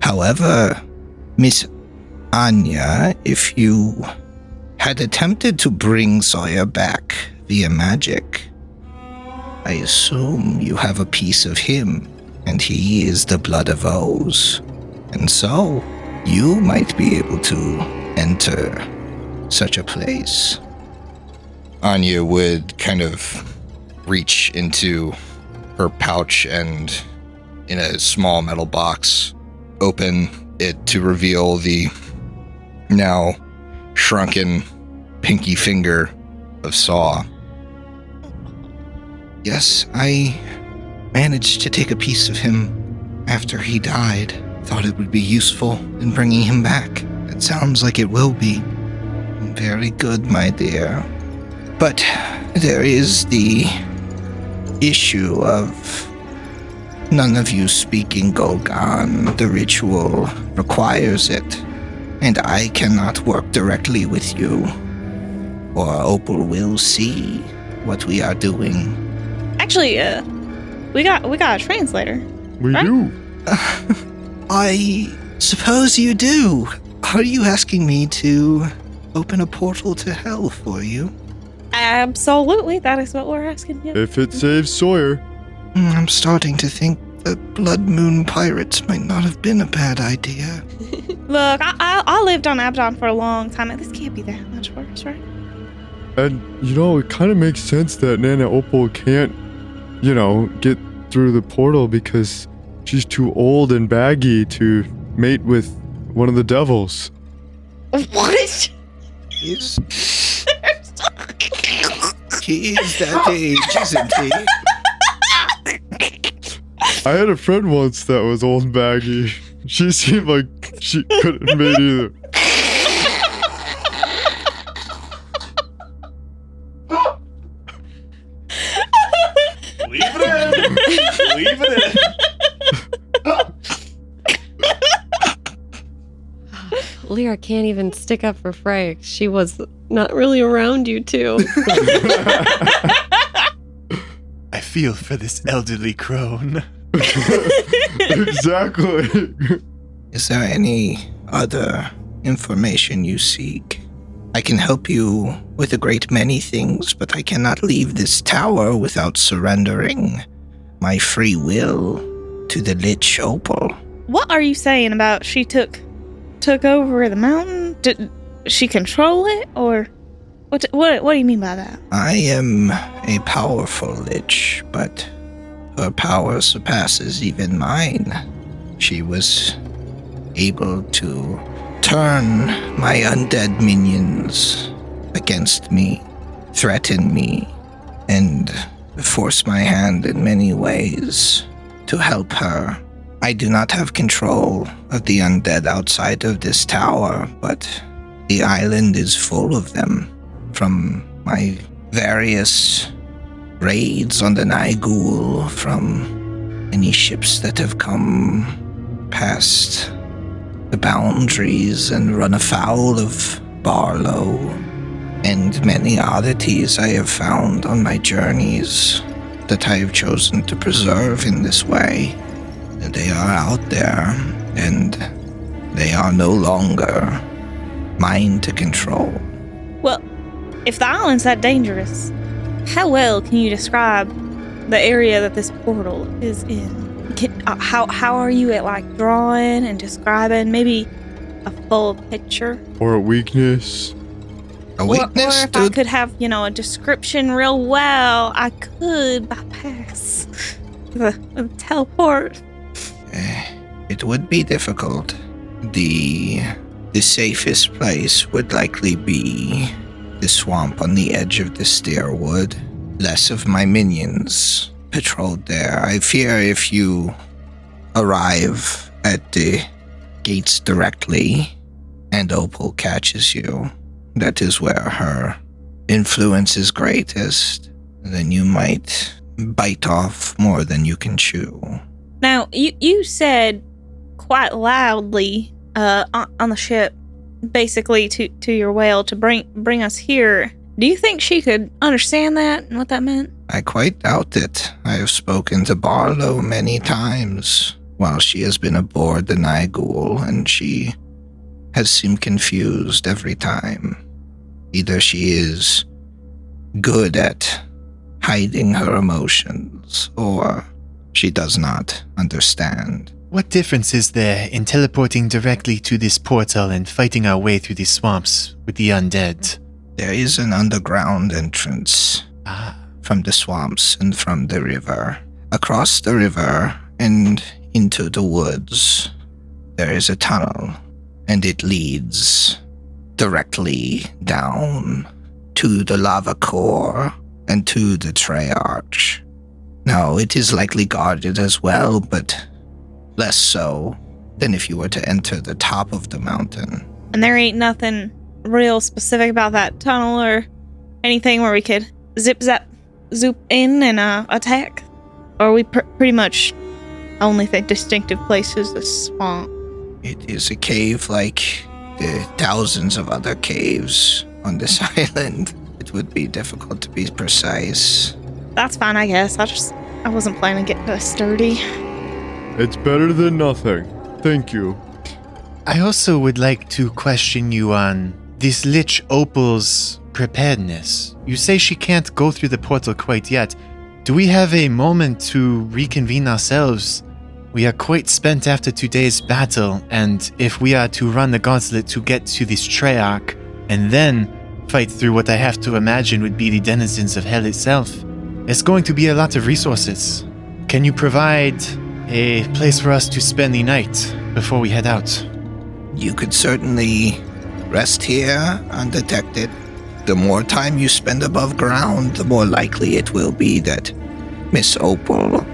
However, Miss Anya, if you had attempted to bring Sawyer back via magic, I assume you have a piece of him, and he is the blood of Oz. And so, you might be able to enter such a place. Anya would kind of reach into her pouch and, in a small metal box, open it to reveal the now shrunken pinky finger of Saw. Yes, I managed to take a piece of him after he died. Thought it would be useful in bringing him back. It sounds like it will be. Very good, my dear. But there is the issue of none of you speaking Ghol-Gan. The ritual requires it, and I cannot work directly with you. Or Opal will see what we are doing.
Actually, uh, we got we got a translator.
We
Right?
do.
I suppose you do. Are you asking me to open a portal to hell for you?
Absolutely, that is what we're asking. you.
If it saves Sawyer.
Hmm, I'm starting to think the Blood Moon Pirates might not have been a bad idea.
Look, I, I I lived on Abaddon for a long time. This can't be that much worse, right?
And, you know, it kind of makes sense that Nana Opal can't, you know, get through the portal because she's too old and baggy to mate with one of the devils.
What?
He's, he is that age, isn't he?
I had a friend once that was old and baggy. She seemed like she couldn't mate either.
Lyra can't even stick up for Frey. She was not really around you two.
I feel for this elderly crone.
exactly.
Is there any other information you seek? I can help you with a great many things, but I cannot leave this tower without surrendering my free will to the Lich Opal.
What are you saying about she took took over the mountain? Did she control it, or what? What? What do you mean by that?
I am a powerful Lich, but her power surpasses even mine. She was able to turn my undead minions against me, threaten me, and force my hand in many ways to help her. I do not have control of the undead outside of this tower, but The island is full of them from my various raids on the Nigul, from any ships that have come past the boundaries and run afoul of Barlow, and many oddities I have found on my journeys that I have chosen to preserve in this way. They are out there, and they are no longer mine to control.
Well, if the island's that dangerous, how well can you describe the area that this portal is in? Can, uh, how how are you at like drawing and describing maybe a full picture?
Or a weakness.
A weakness.
Or, or
weakness
if I could have you know a description real well, I could bypass the, the teleport.
Eh, it would be difficult. The the safest place would likely be the swamp on the edge of the stairwood. Less of my minions patrolled there. I fear if you arrive at the gates directly and Opal catches you, that is where her influence is greatest. Then you might bite off more than you can chew.
Now you you said quite loudly uh, on, the ship, basically to to your whale to bring bring us here. Do you think she could understand that and what that meant?
I quite doubt it. I have spoken to Barlow many times while she has been aboard the Nigul, and she has seemed confused every time. Either she is good at hiding her emotions, or she does not understand.
What difference is there in teleporting directly to this portal and fighting our way through these swamps with the undead?
There is an underground entrance
Ah,
from the swamps and from the river. Across the river and into the woods, there is a tunnel, and it leads directly down to the lava core and to the Treyarch. Now, it is likely guarded as well, but less so than if you were to enter the top of the mountain.
And there ain't nothing real specific about that tunnel or anything where we could zip zap zoop in and uh, attack. Or we pr- pretty much only think distinctive place is the swamp.
It is a cave like the thousands of other caves on this island. It would be difficult to be precise.
That's fine, I guess. I just I wasn't planning to get this sturdy.
It's better than nothing. Thank you.
I also would like to question you on this Lich Opal's preparedness. You say she can't go through the portal quite yet. Do we have a moment to reconvene ourselves? We are quite spent after today's battle, and if we are to run the gauntlet to get to this Treyarch and then fight through what I have to imagine would be the denizens of hell itself, it's going to be a lot of resources. Can you provide a place for us to spend the night before we head out?
You could certainly rest here undetected. The more time you spend above ground, the more likely it will be that Miss Opal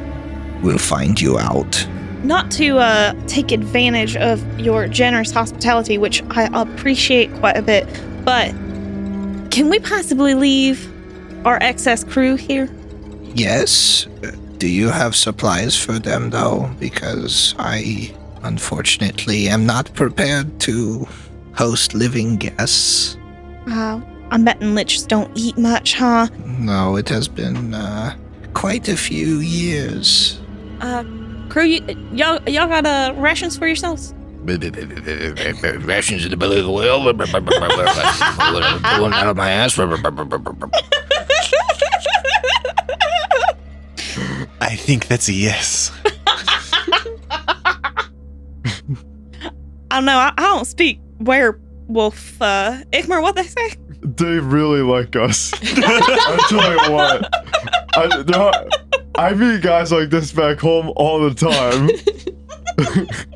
will find you out.
Not to uh, take advantage of your generous hospitality, which I appreciate quite a bit, but can we possibly leave our excess crew here?
Yes. uh, Do you have supplies for them, though? Because I, unfortunately, am not prepared to host living guests.
Uh, I'm betting liches don't eat much, huh?
No, it has been uh, quite a few years.
Uh, crew, y- y'all, y'all got uh, rations for yourselves?
Rations in the belly of the whale. Pulling out of my ass.
I think that's a yes.
I don't know. I, I don't speak werewolf. Uh, Ikmer, what they say?
They really like us. I tell you what. I, there I meet guys like this back home all the time.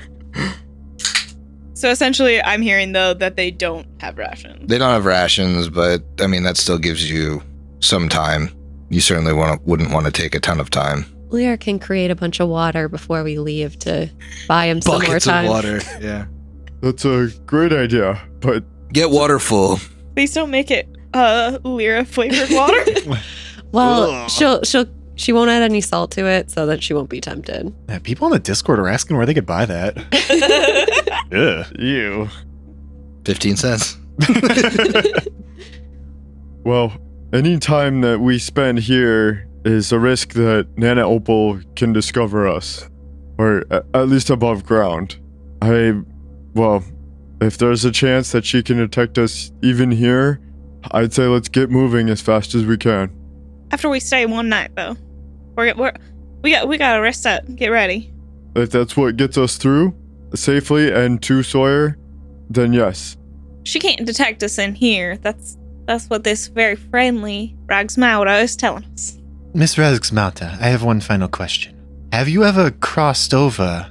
So essentially, I'm hearing though that they don't have rations.
They don't have rations, but I mean that still gives you some time. You certainly want to, wouldn't want to take a ton of time.
Lear can create a bunch of water before we leave to buy him some more
Buckets
time.
of water. Yeah.
That's a great idea, but
Get water full.
Please don't make it uh Lyra flavored water.
Well,
Ugh.
she'll she'll she won't add any salt to it so that she won't be tempted.
Yeah, people on the Discord are asking where they could buy that. Ugh.
You.
15 cents.
Well, any time that we spend here is a risk that Nana Opal can discover us, or at least above ground. I, well, if there's a chance that she can detect us even here, I'd say let's get moving as fast as we can.
After we stay one night though. We're, we're we got we gotta rest up. Get ready.
If that's what gets us through safely and to Sawyer, then yes.
She can't detect us in here. That's that's what this very friendly Raugsmauda is telling us.
Miss Raugsmauda, I have one final question. Have you ever crossed over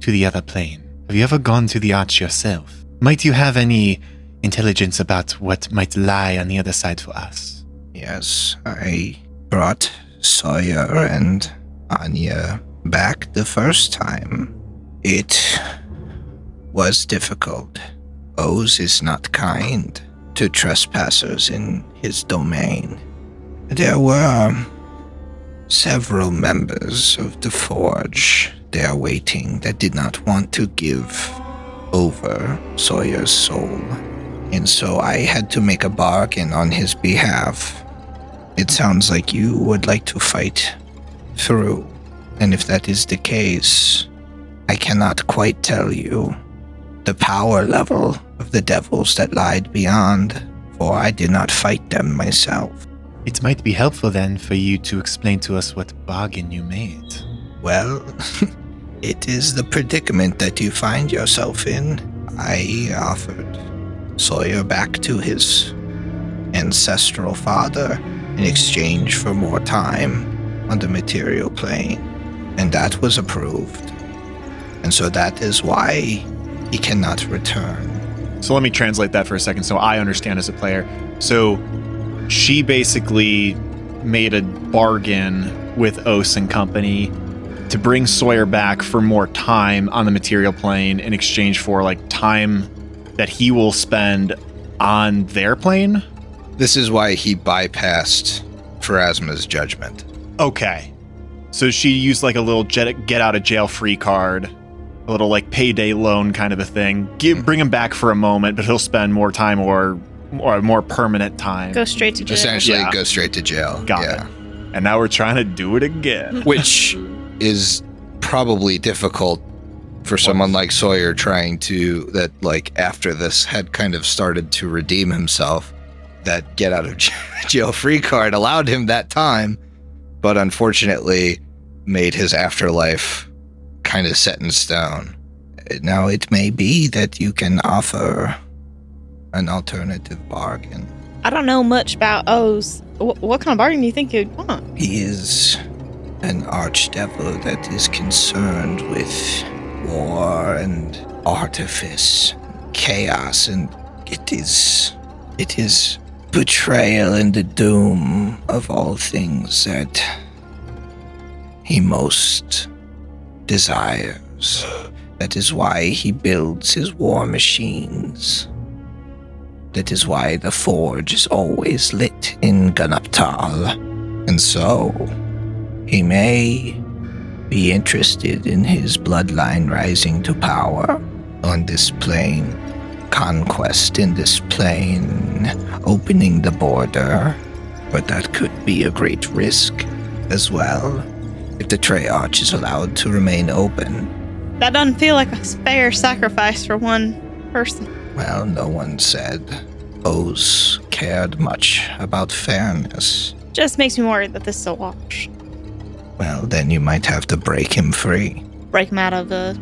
to the other plane? Have you ever gone to the arch yourself? Might you have any intelligence about what might lie on the other side for us?
Yes, I brought Sawyer and Anya back the first time. It was difficult. Oz is not kind to trespassers in his domain. There were several members of the Forge there waiting that did not want to give over Sawyer's soul. And so I had to make a bargain on his behalf. It sounds like you would like to fight through. And if that is the case, I cannot quite tell you the power level of the devils that lied beyond, for I did not fight them myself.
It might be helpful then for you to explain to us what bargain you made.
Well, it is the predicament that you find yourself in. I offered Sawyer back to his ancestral father in exchange for more time on the material plane, and that was approved. And so that is why he cannot return.
So let me translate that for a second so I understand as a player. So she basically made a bargain with Os and company to bring Sawyer back for more time on the material plane in exchange for like time that he will spend on their plane.
This is why he bypassed Pharasma's judgment.
Okay. So she used like a little jet, get out of jail free card, a little like payday loan kind of a thing. Give, mm. bring him back for a moment, but he'll spend more time or or a more permanent time.
Go straight to jail.
Essentially,
Yeah.
go straight to jail.
Got
yeah.
it. And now we're trying to do it again.
which is probably difficult for someone like Sawyer trying to that like after this had kind of started to redeem himself that get out of jail free card allowed him that time but unfortunately made his afterlife kind of set in stone now it may be that you can offer an alternative bargain
I don't know much about oh, O's. Wh- what kind of bargain do you think you'd want?
He is an archdevil that is concerned with war and artifice, chaos, and it is it is betrayal and the doom of all things that he most desires. That is why he builds his war machines. That is why the forge is always lit in Ganaptal. And so, he may be interested in his bloodline rising to power on this plane, conquest in this plane, opening the border. But that could be a great risk as well if the Treyarch is allowed to remain open.
That doesn't feel like a fair sacrifice for one person.
Well, no one said Oz cared much about fairness.
Just makes me worried that this is a wash.
Well, then you might have to break him free.
Break him out of the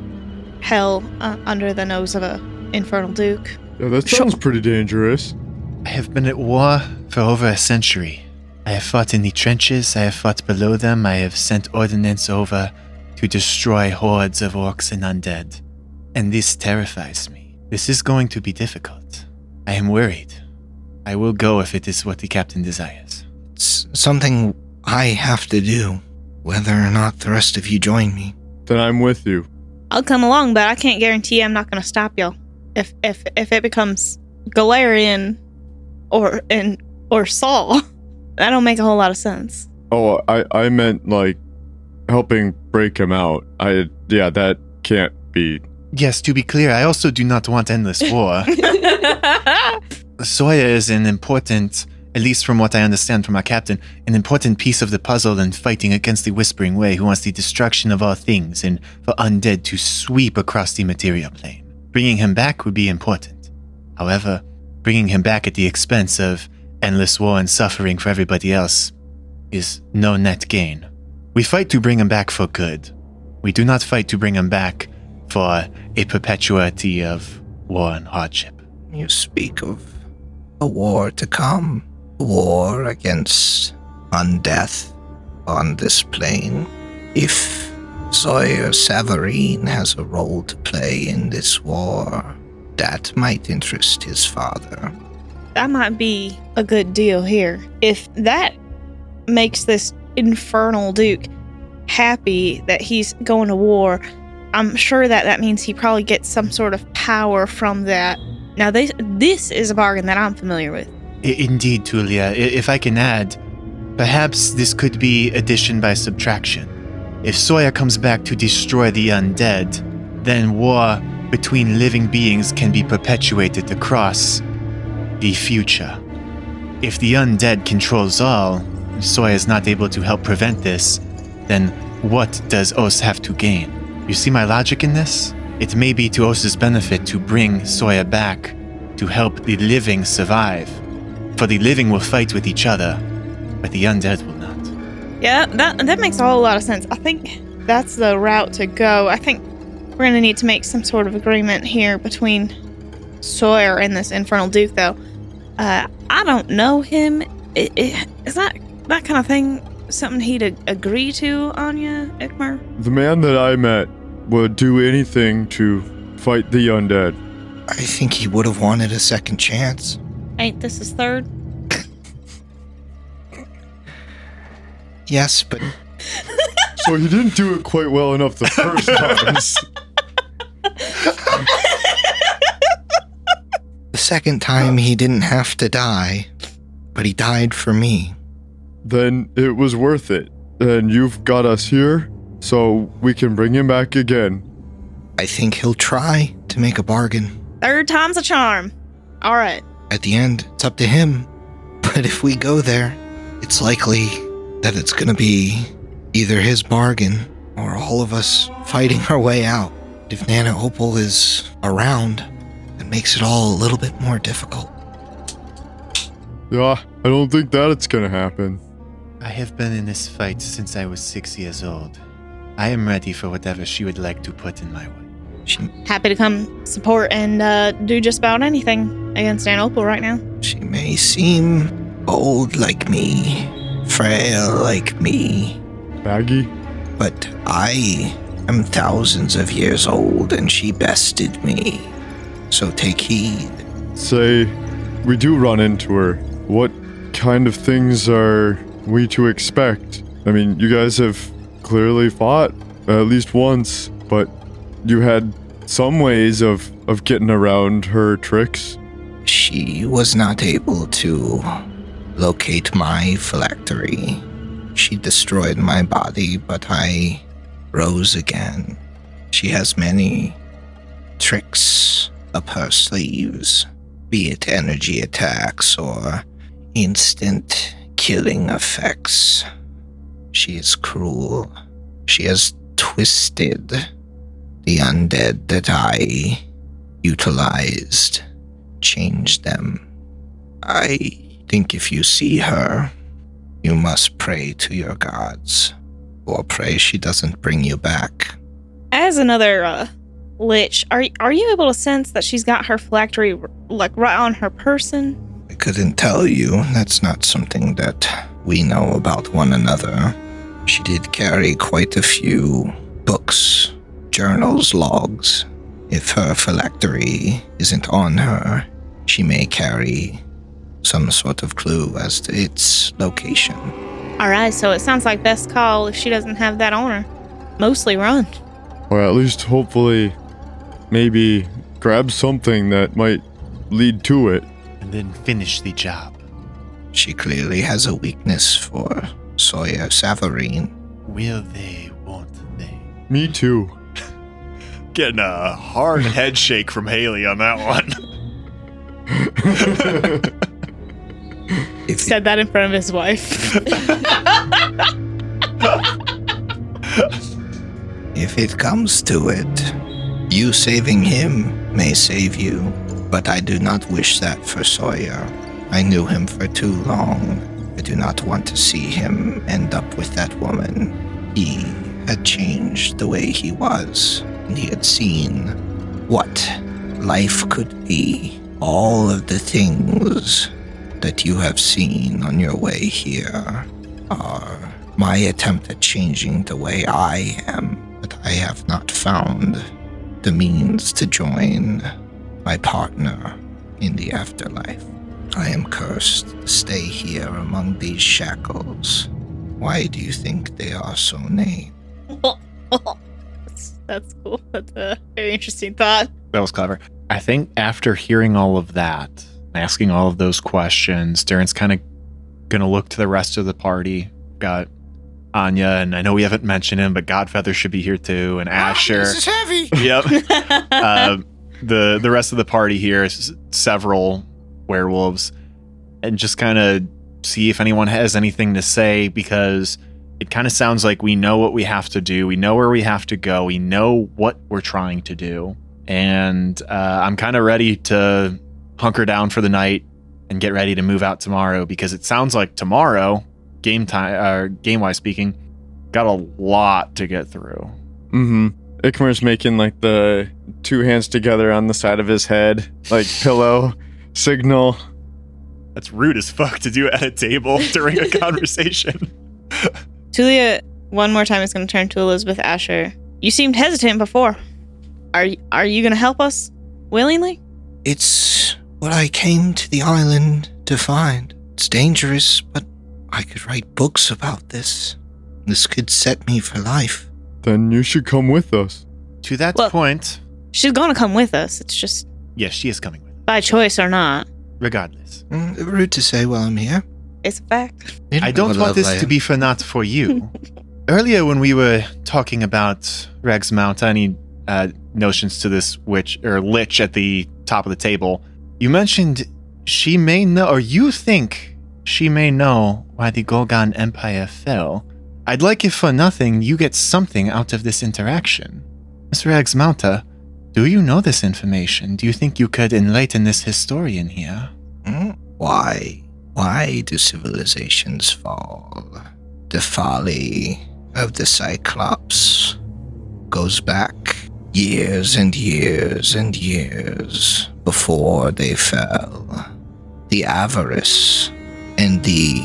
hell uh, under the nose of a infernal duke.
Yeah, that
Sure.
sounds pretty dangerous.
I have been at war for over a century. I have fought in the trenches, I have fought below them, I have sent ordnance over to destroy hordes of orcs and undead. And this terrifies me. This is going to be difficult. I am worried. I will go if it is what the captain desires.
It's something I have to do, whether or not the rest of you join me.
Then I'm with you.
I'll come along, but I can't guarantee I'm not going to stop y'all. If if if it becomes Galarian or and or Saul. That don't make a whole lot of sense.
Oh, I I meant like helping break him out. I yeah, that can't be.
Yes, to be clear, I also do not want endless war. Soya is an important, at least from what I understand from our captain, an important piece of the puzzle in fighting against the Whispering Way, who wants the destruction of all things and for undead to sweep across the material plane. Bringing him back would be important. However, bringing him back at the expense of endless war and suffering for everybody else is no net gain. We fight to bring him back for good. We do not fight to bring him back for a perpetuity of war and hardship.
You speak of a war to come, a war against undeath on this plane. If Sawyer Savarine has a role to play in this war, that might interest his father.
that might be a good deal here. If that makes this infernal duke happy that he's going to war, I'm sure that that means he probably gets some sort of power from that. Now, this this is a bargain that I'm familiar with.
Indeed, Tulia, if I can add, perhaps this could be addition by subtraction. If Soya comes back to destroy the undead, then war between living beings can be perpetuated across the future. If the undead controls all, Soya is not able to help prevent this, then what does Os have to gain? You see my logic in this? It may be to Osa's benefit to bring Soya back to help the living survive. For the living will fight with each other, but the undead will not.
Yeah, that that makes a whole lot of sense. I think that's the route to go. I think we're gonna need to make some sort of agreement here between Sawyer and this infernal duke, though. Uh, I don't know him. I- I- Is that that kind of thing something he'd a- agree to, Anya Ikmer?
The man that I met would do anything to fight the undead.
I think he would have wanted a second chance.
Ain't this his third?
Yes, but
So he didn't do it quite well enough the first times.
the second time he didn't have to die, but he died for me.
Then it was worth it. And you've got us here, so we can bring him back again.
I think he'll try to make a bargain.
Third time's a charm. All right.
At the end, it's up to him. But if we go there, it's likely that it's going to be either his bargain or all of us fighting our way out. If Nana Opal is around, it makes it all a little bit more difficult.
Yeah, I don't think that it's gonna happen.
I have been in this fight since I was six years old. I am ready for whatever she would like to put in my way.
She,
Happy to come support and uh, do just about anything against Ann Opal right now.
she may seem old like me, frail like me,
Baggy?
but I am thousands of years old and she bested me. So take heed.
Say, we do run into her. What kind of things are we to expect? I mean, you guys have clearly fought at least once, but you had some ways of, of getting around her tricks.
She was not able to locate my phylactery. She destroyed my body, but I rose again. She has many tricks up her sleeves, be it energy attacks or instant killing effects. She is cruel. She has twisted the undead that I utilized changed them. I think if you see her, you must pray to your gods, or pray she doesn't bring you back.
As another uh, lich, are are you able to sense that she's got her phylactery like right on her person?
I couldn't tell you. That's not something that we know about one another. She did carry quite a few books, journals, logs. If her phylactery isn't on her, she may carry some sort of clue as to its location.
All right, so it sounds like best call if she doesn't have that on her. Mostly run.
Or at least hopefully maybe grab something that might lead to it.
And then finish the job.
She clearly has a weakness for Sawyer Savarine.
Will they? Won't they?
Me too.
Getting a hard head shake from Haley on that one.
If
Said that in front of his wife.
If it comes to it, you saving him may save you, but I do not wish that for Sawyer. I knew him for too long. I do not want to see him end up with that woman. He had changed the way he was, and he had seen what life could be. All of the things that you have seen on your way here are my attempt at changing the way I am, but I have not found the means to join my partner in the afterlife. I am cursed to stay here among these shackles. Why do you think they are so named?
that's, that's cool. That's a very interesting thought.
That was clever. I think after hearing all of that, asking all of those questions, Darren's kind of going to look to the rest of the party. Got Anya, and I know we haven't mentioned him, but Godfeather should be here too, and Asher.
This is heavy.
yep. uh, the the rest of the party here is several werewolves, and just kind of see if anyone has anything to say because it kind of sounds like we know what we have to do, we know where we have to go, we know what we're trying to do, and uh, I'm kind of ready to hunker down for the night and get ready to move out tomorrow because it sounds like tomorrow, game time, uh, game wise speaking, got a lot to get through.
Mm-hmm. Ikmer's making like the two hands together on the side of his head, like pillow signal.
That's rude as fuck to do at a table during a conversation.
Tulia, one more time, is going to turn to Elizabeth Asher. You seemed hesitant before. Are y- are you going to help us willingly?
It's what I came to the island to find. It's dangerous, but I could write books about this. This could set me for life.
Then you should come with us.
To that
Well-
point,
She's going to come with us. It's just
yes, she is coming with.
by choice or not.
Regardless,
Mm, rude to say while I'm here.
It's a fact.
You
I
know
don't
what
want this
I
to be for not for you. Earlier, when we were talking about Rex Mount, any uh, notions to this witch or lich at the top of the table, you mentioned she may know, or you think she may know why the Ghol-Gan Empire fell. I'd like if for nothing you get something out of this interaction. Mr. Mounta, do you know this information? Do you think you could enlighten this historian here?
Hmm? Why? Why do civilizations fall? The folly of the Cyclops goes back years and years and years before they fell. The avarice and the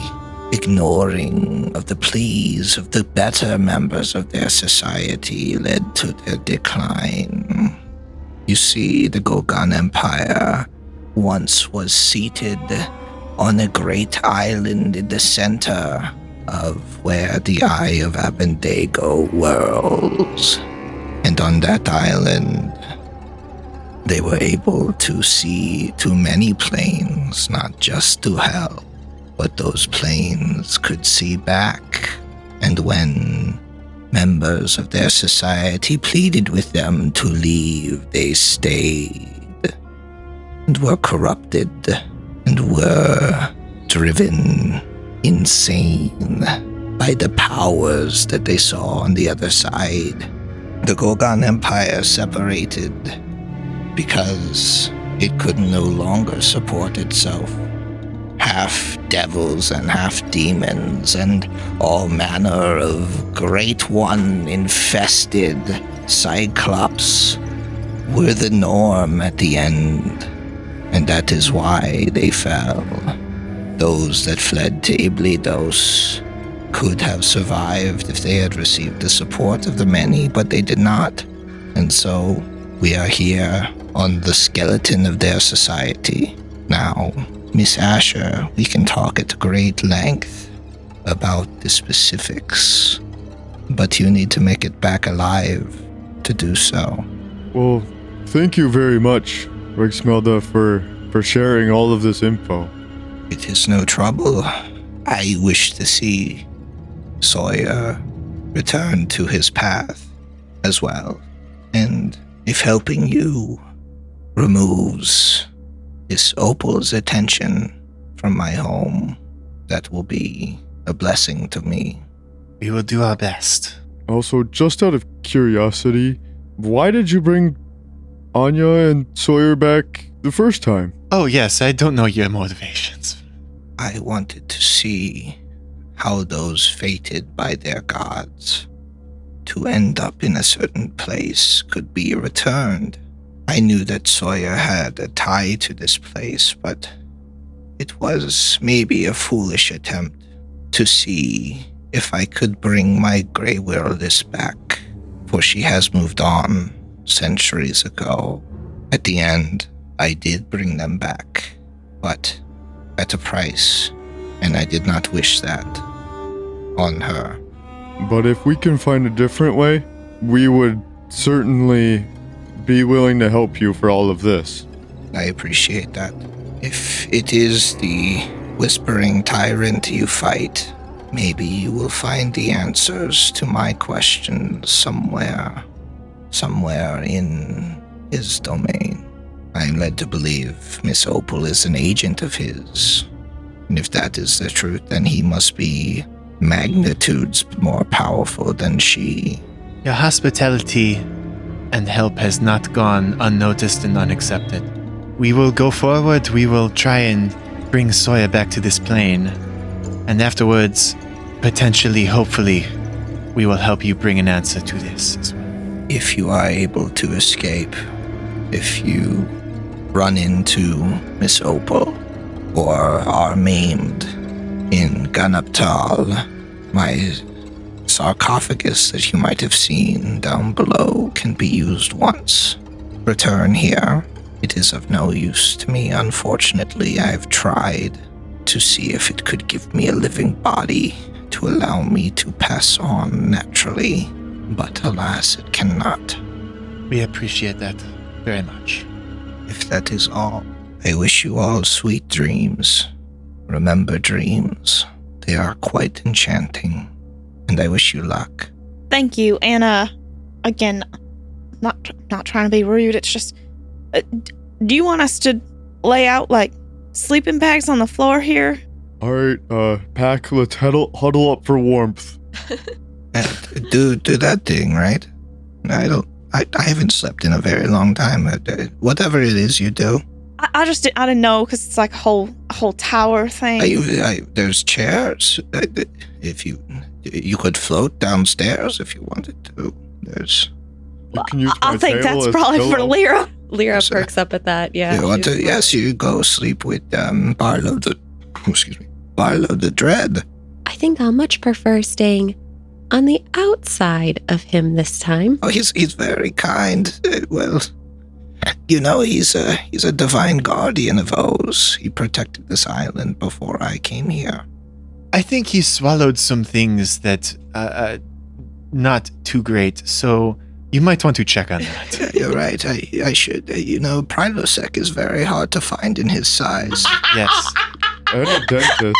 ignoring of the pleas of the better members of their society led to their decline. You see, the Ghol-Gan Empire once was seated on a great island in the center of where the Eye of Abendego whirls. And on that island, they were able to see to many planes, not just to hell, but those planes could see back. And when members of their society pleaded with them to leave, they stayed and were corrupted and were driven insane by the powers that they saw on the other side. The Ghol-Gan Empire separated because it could no longer support itself. Half devils and half demons, and all manner of great one infested cyclops were the norm at the end, and that is why they fell. Those that fled to Ibydos could have survived if they had received the support of the many, but they did not. And so we are here on the skeleton of their society. Now, Miss Asher, we can talk at great length about the specifics, but you need to make it back alive to do so.
Well, thank you very much, Rexmelda, for for sharing all of this info.
It is no trouble. I wish to see Sawyer return to his path as well. And if helping you removes this opal's attention from my home, that will be a blessing to me.
We will do our best.
Also, just out of curiosity, why did you bring Anya and Sawyer back the first time?
Oh, yes, I don't know your motivations.
I wanted to see how those fated by their gods to end up in a certain place could be returned. I knew that Sawyer had a tie to this place, but it was maybe a foolish attempt to see if I could bring my Grey Wireless back, for she has moved on centuries ago. At the end, I did bring them back, but at a price, and I did not wish that on her.
But if we can find a different way, we would certainly be willing to help you for all of this.
I appreciate that. If it is the whispering tyrant you fight, maybe you will find the answers to my questions somewhere. Somewhere in his domain. I am led to believe Miss Opal is an agent of his. And if that is the truth, then he must be magnitudes more powerful than she.
Your hospitality and help has not gone unnoticed and unaccepted. We will go forward. We will try and bring Sawyer back to this plane. And afterwards, potentially, hopefully, we will help you bring an answer to this
if you are able to escape, if you run into Miss Opal or are maimed in Ganaptal, my sarcophagus that you might have seen down below can be used once. Return here. It is of no use to me, unfortunately. I've tried to see if it could give me a living body to allow me to pass on naturally, but alas, it cannot.
We appreciate that very much.
If that is all, I wish you all sweet dreams. Remember dreams, they are quite enchanting, and I wish you luck.
Thank you, Anna. Again, not not trying to be rude. It's just, uh, do you want us to lay out like sleeping bags on the floor here?
All right, uh, Pack, let's huddle, huddle up for warmth.
And do do that thing, right? I don't. I, I haven't slept in a very long time. Uh, uh, Whatever it is you do,
I, I just di- I didn't know because it's like a whole a whole tower thing.
I, I, there's chairs. Uh, uh, If you you could float downstairs if you wanted to. There's.
You
I think that's probably for
pillow.
Lyra.
Lyra
So-
perks up at that. Yeah.
you want to? Yes, you go sleep with um Barlow the. Excuse me, Barlow the Dread.
I think I'll much prefer staying on the outside of him this time.
Oh, he's he's very kind. Uh, well, you know, he's a he's a divine guardian of Oz. He protected this island before I came here.
I think he swallowed some things that uh, uh, not too great, so you might want to check on that.
Yeah, You're right. I I should. Uh, you know, Prilosec is very hard to find in his size.
yes.
And a dentist.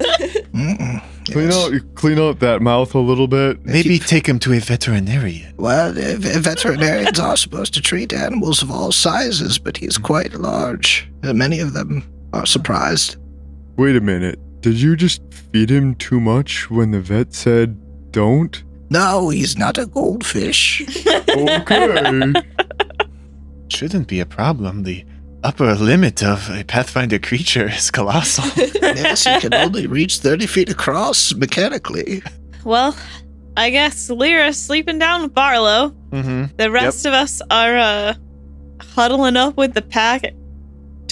Mm-mm.
Clean
Yes.
out, clean out that mouth a little bit.
Maybe take him to a veterinarian.
Well, uh, veterinarians are supposed to treat animals of all sizes, but he's quite large. Uh, many of them are surprised.
Wait a minute. Did you just feed him too much when the vet said don't?
No, he's not a goldfish.
Okay.
Shouldn't be a problem. The upper limit of a Pathfinder creature is colossal.
yes, he can only reach 30 feet across mechanically.
Well, I guess Lyra's sleeping down with Barlow.
mm-hmm.
The rest of us are uh huddling up with the pack.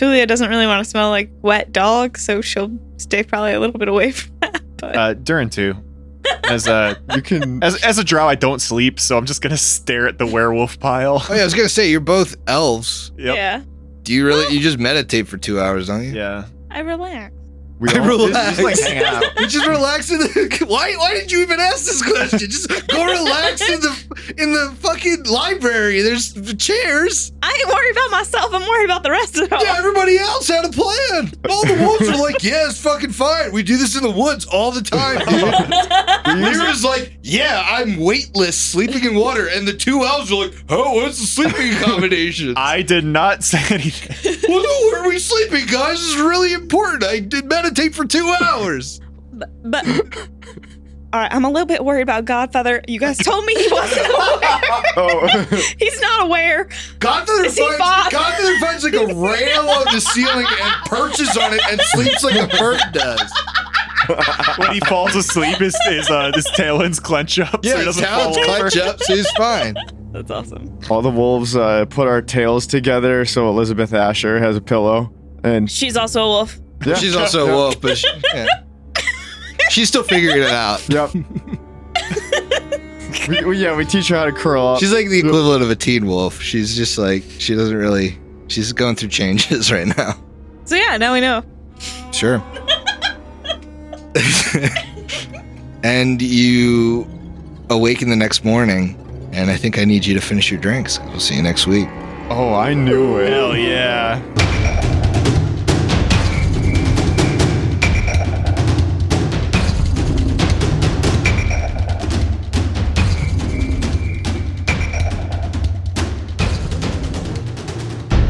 Tulia doesn't really want to smell like wet dog, so she'll stay probably a little bit away from that. But
Uh, Durin too. As a
you can.
as as a drow, I don't sleep, so I'm just gonna stare at the werewolf pile.
Oh yeah, I was gonna say you're both elves.
Yep.
yeah,
Do you really? You just meditate for two hours, don't you?
Yeah.
I relax.
We
I
don't-
relax.
Just, like hang out.
You just relax in the. Why? Why did you even ask this question? Just go relax in the in the fucking library. There's chairs.
I ain't worried about myself. I'm worried about the rest of them.
Yeah, everybody else had a plan. All the wolves are like, "Yeah, it's fucking fine. We do this in the woods all the time, dude." Lyra's like, "Yeah, I'm weightless, sleeping in water," and the two elves are like, "Oh, what's the sleeping accommodation?"
I did not say anything.
well, no, where are we sleeping, guys? This is really important. I did meditate for two hours.
But, but all right, I'm a little bit worried about Godfather. You guys told me he wasn't aware.
Oh,
He's not aware.
Godfather
Is
finds,
fine?
Godfather finds like a rail on the ceiling and perches on it and sleeps like a bird does.
when he falls asleep, his his, uh, his tail ends clench up. so
Yeah,
he
his
doesn't
talons
fall
clench up, so he's fine.
That's awesome.
All the wolves uh, put our tails together so Elizabeth Asher has a pillow. And
She's also a wolf.
Yeah,
She's also a wolf, but she, yeah. she's still figuring it out.
Yep. we, we- yeah, we teach her how to curl up.
She's like the equivalent of a teen wolf. She's just like she doesn't really. She's going through changes right now.
So yeah, now we know.
Sure. and you awaken the next morning, and I think I need you to finish your drinks. We'll see you next week.
oh, I knew it.
Hell yeah.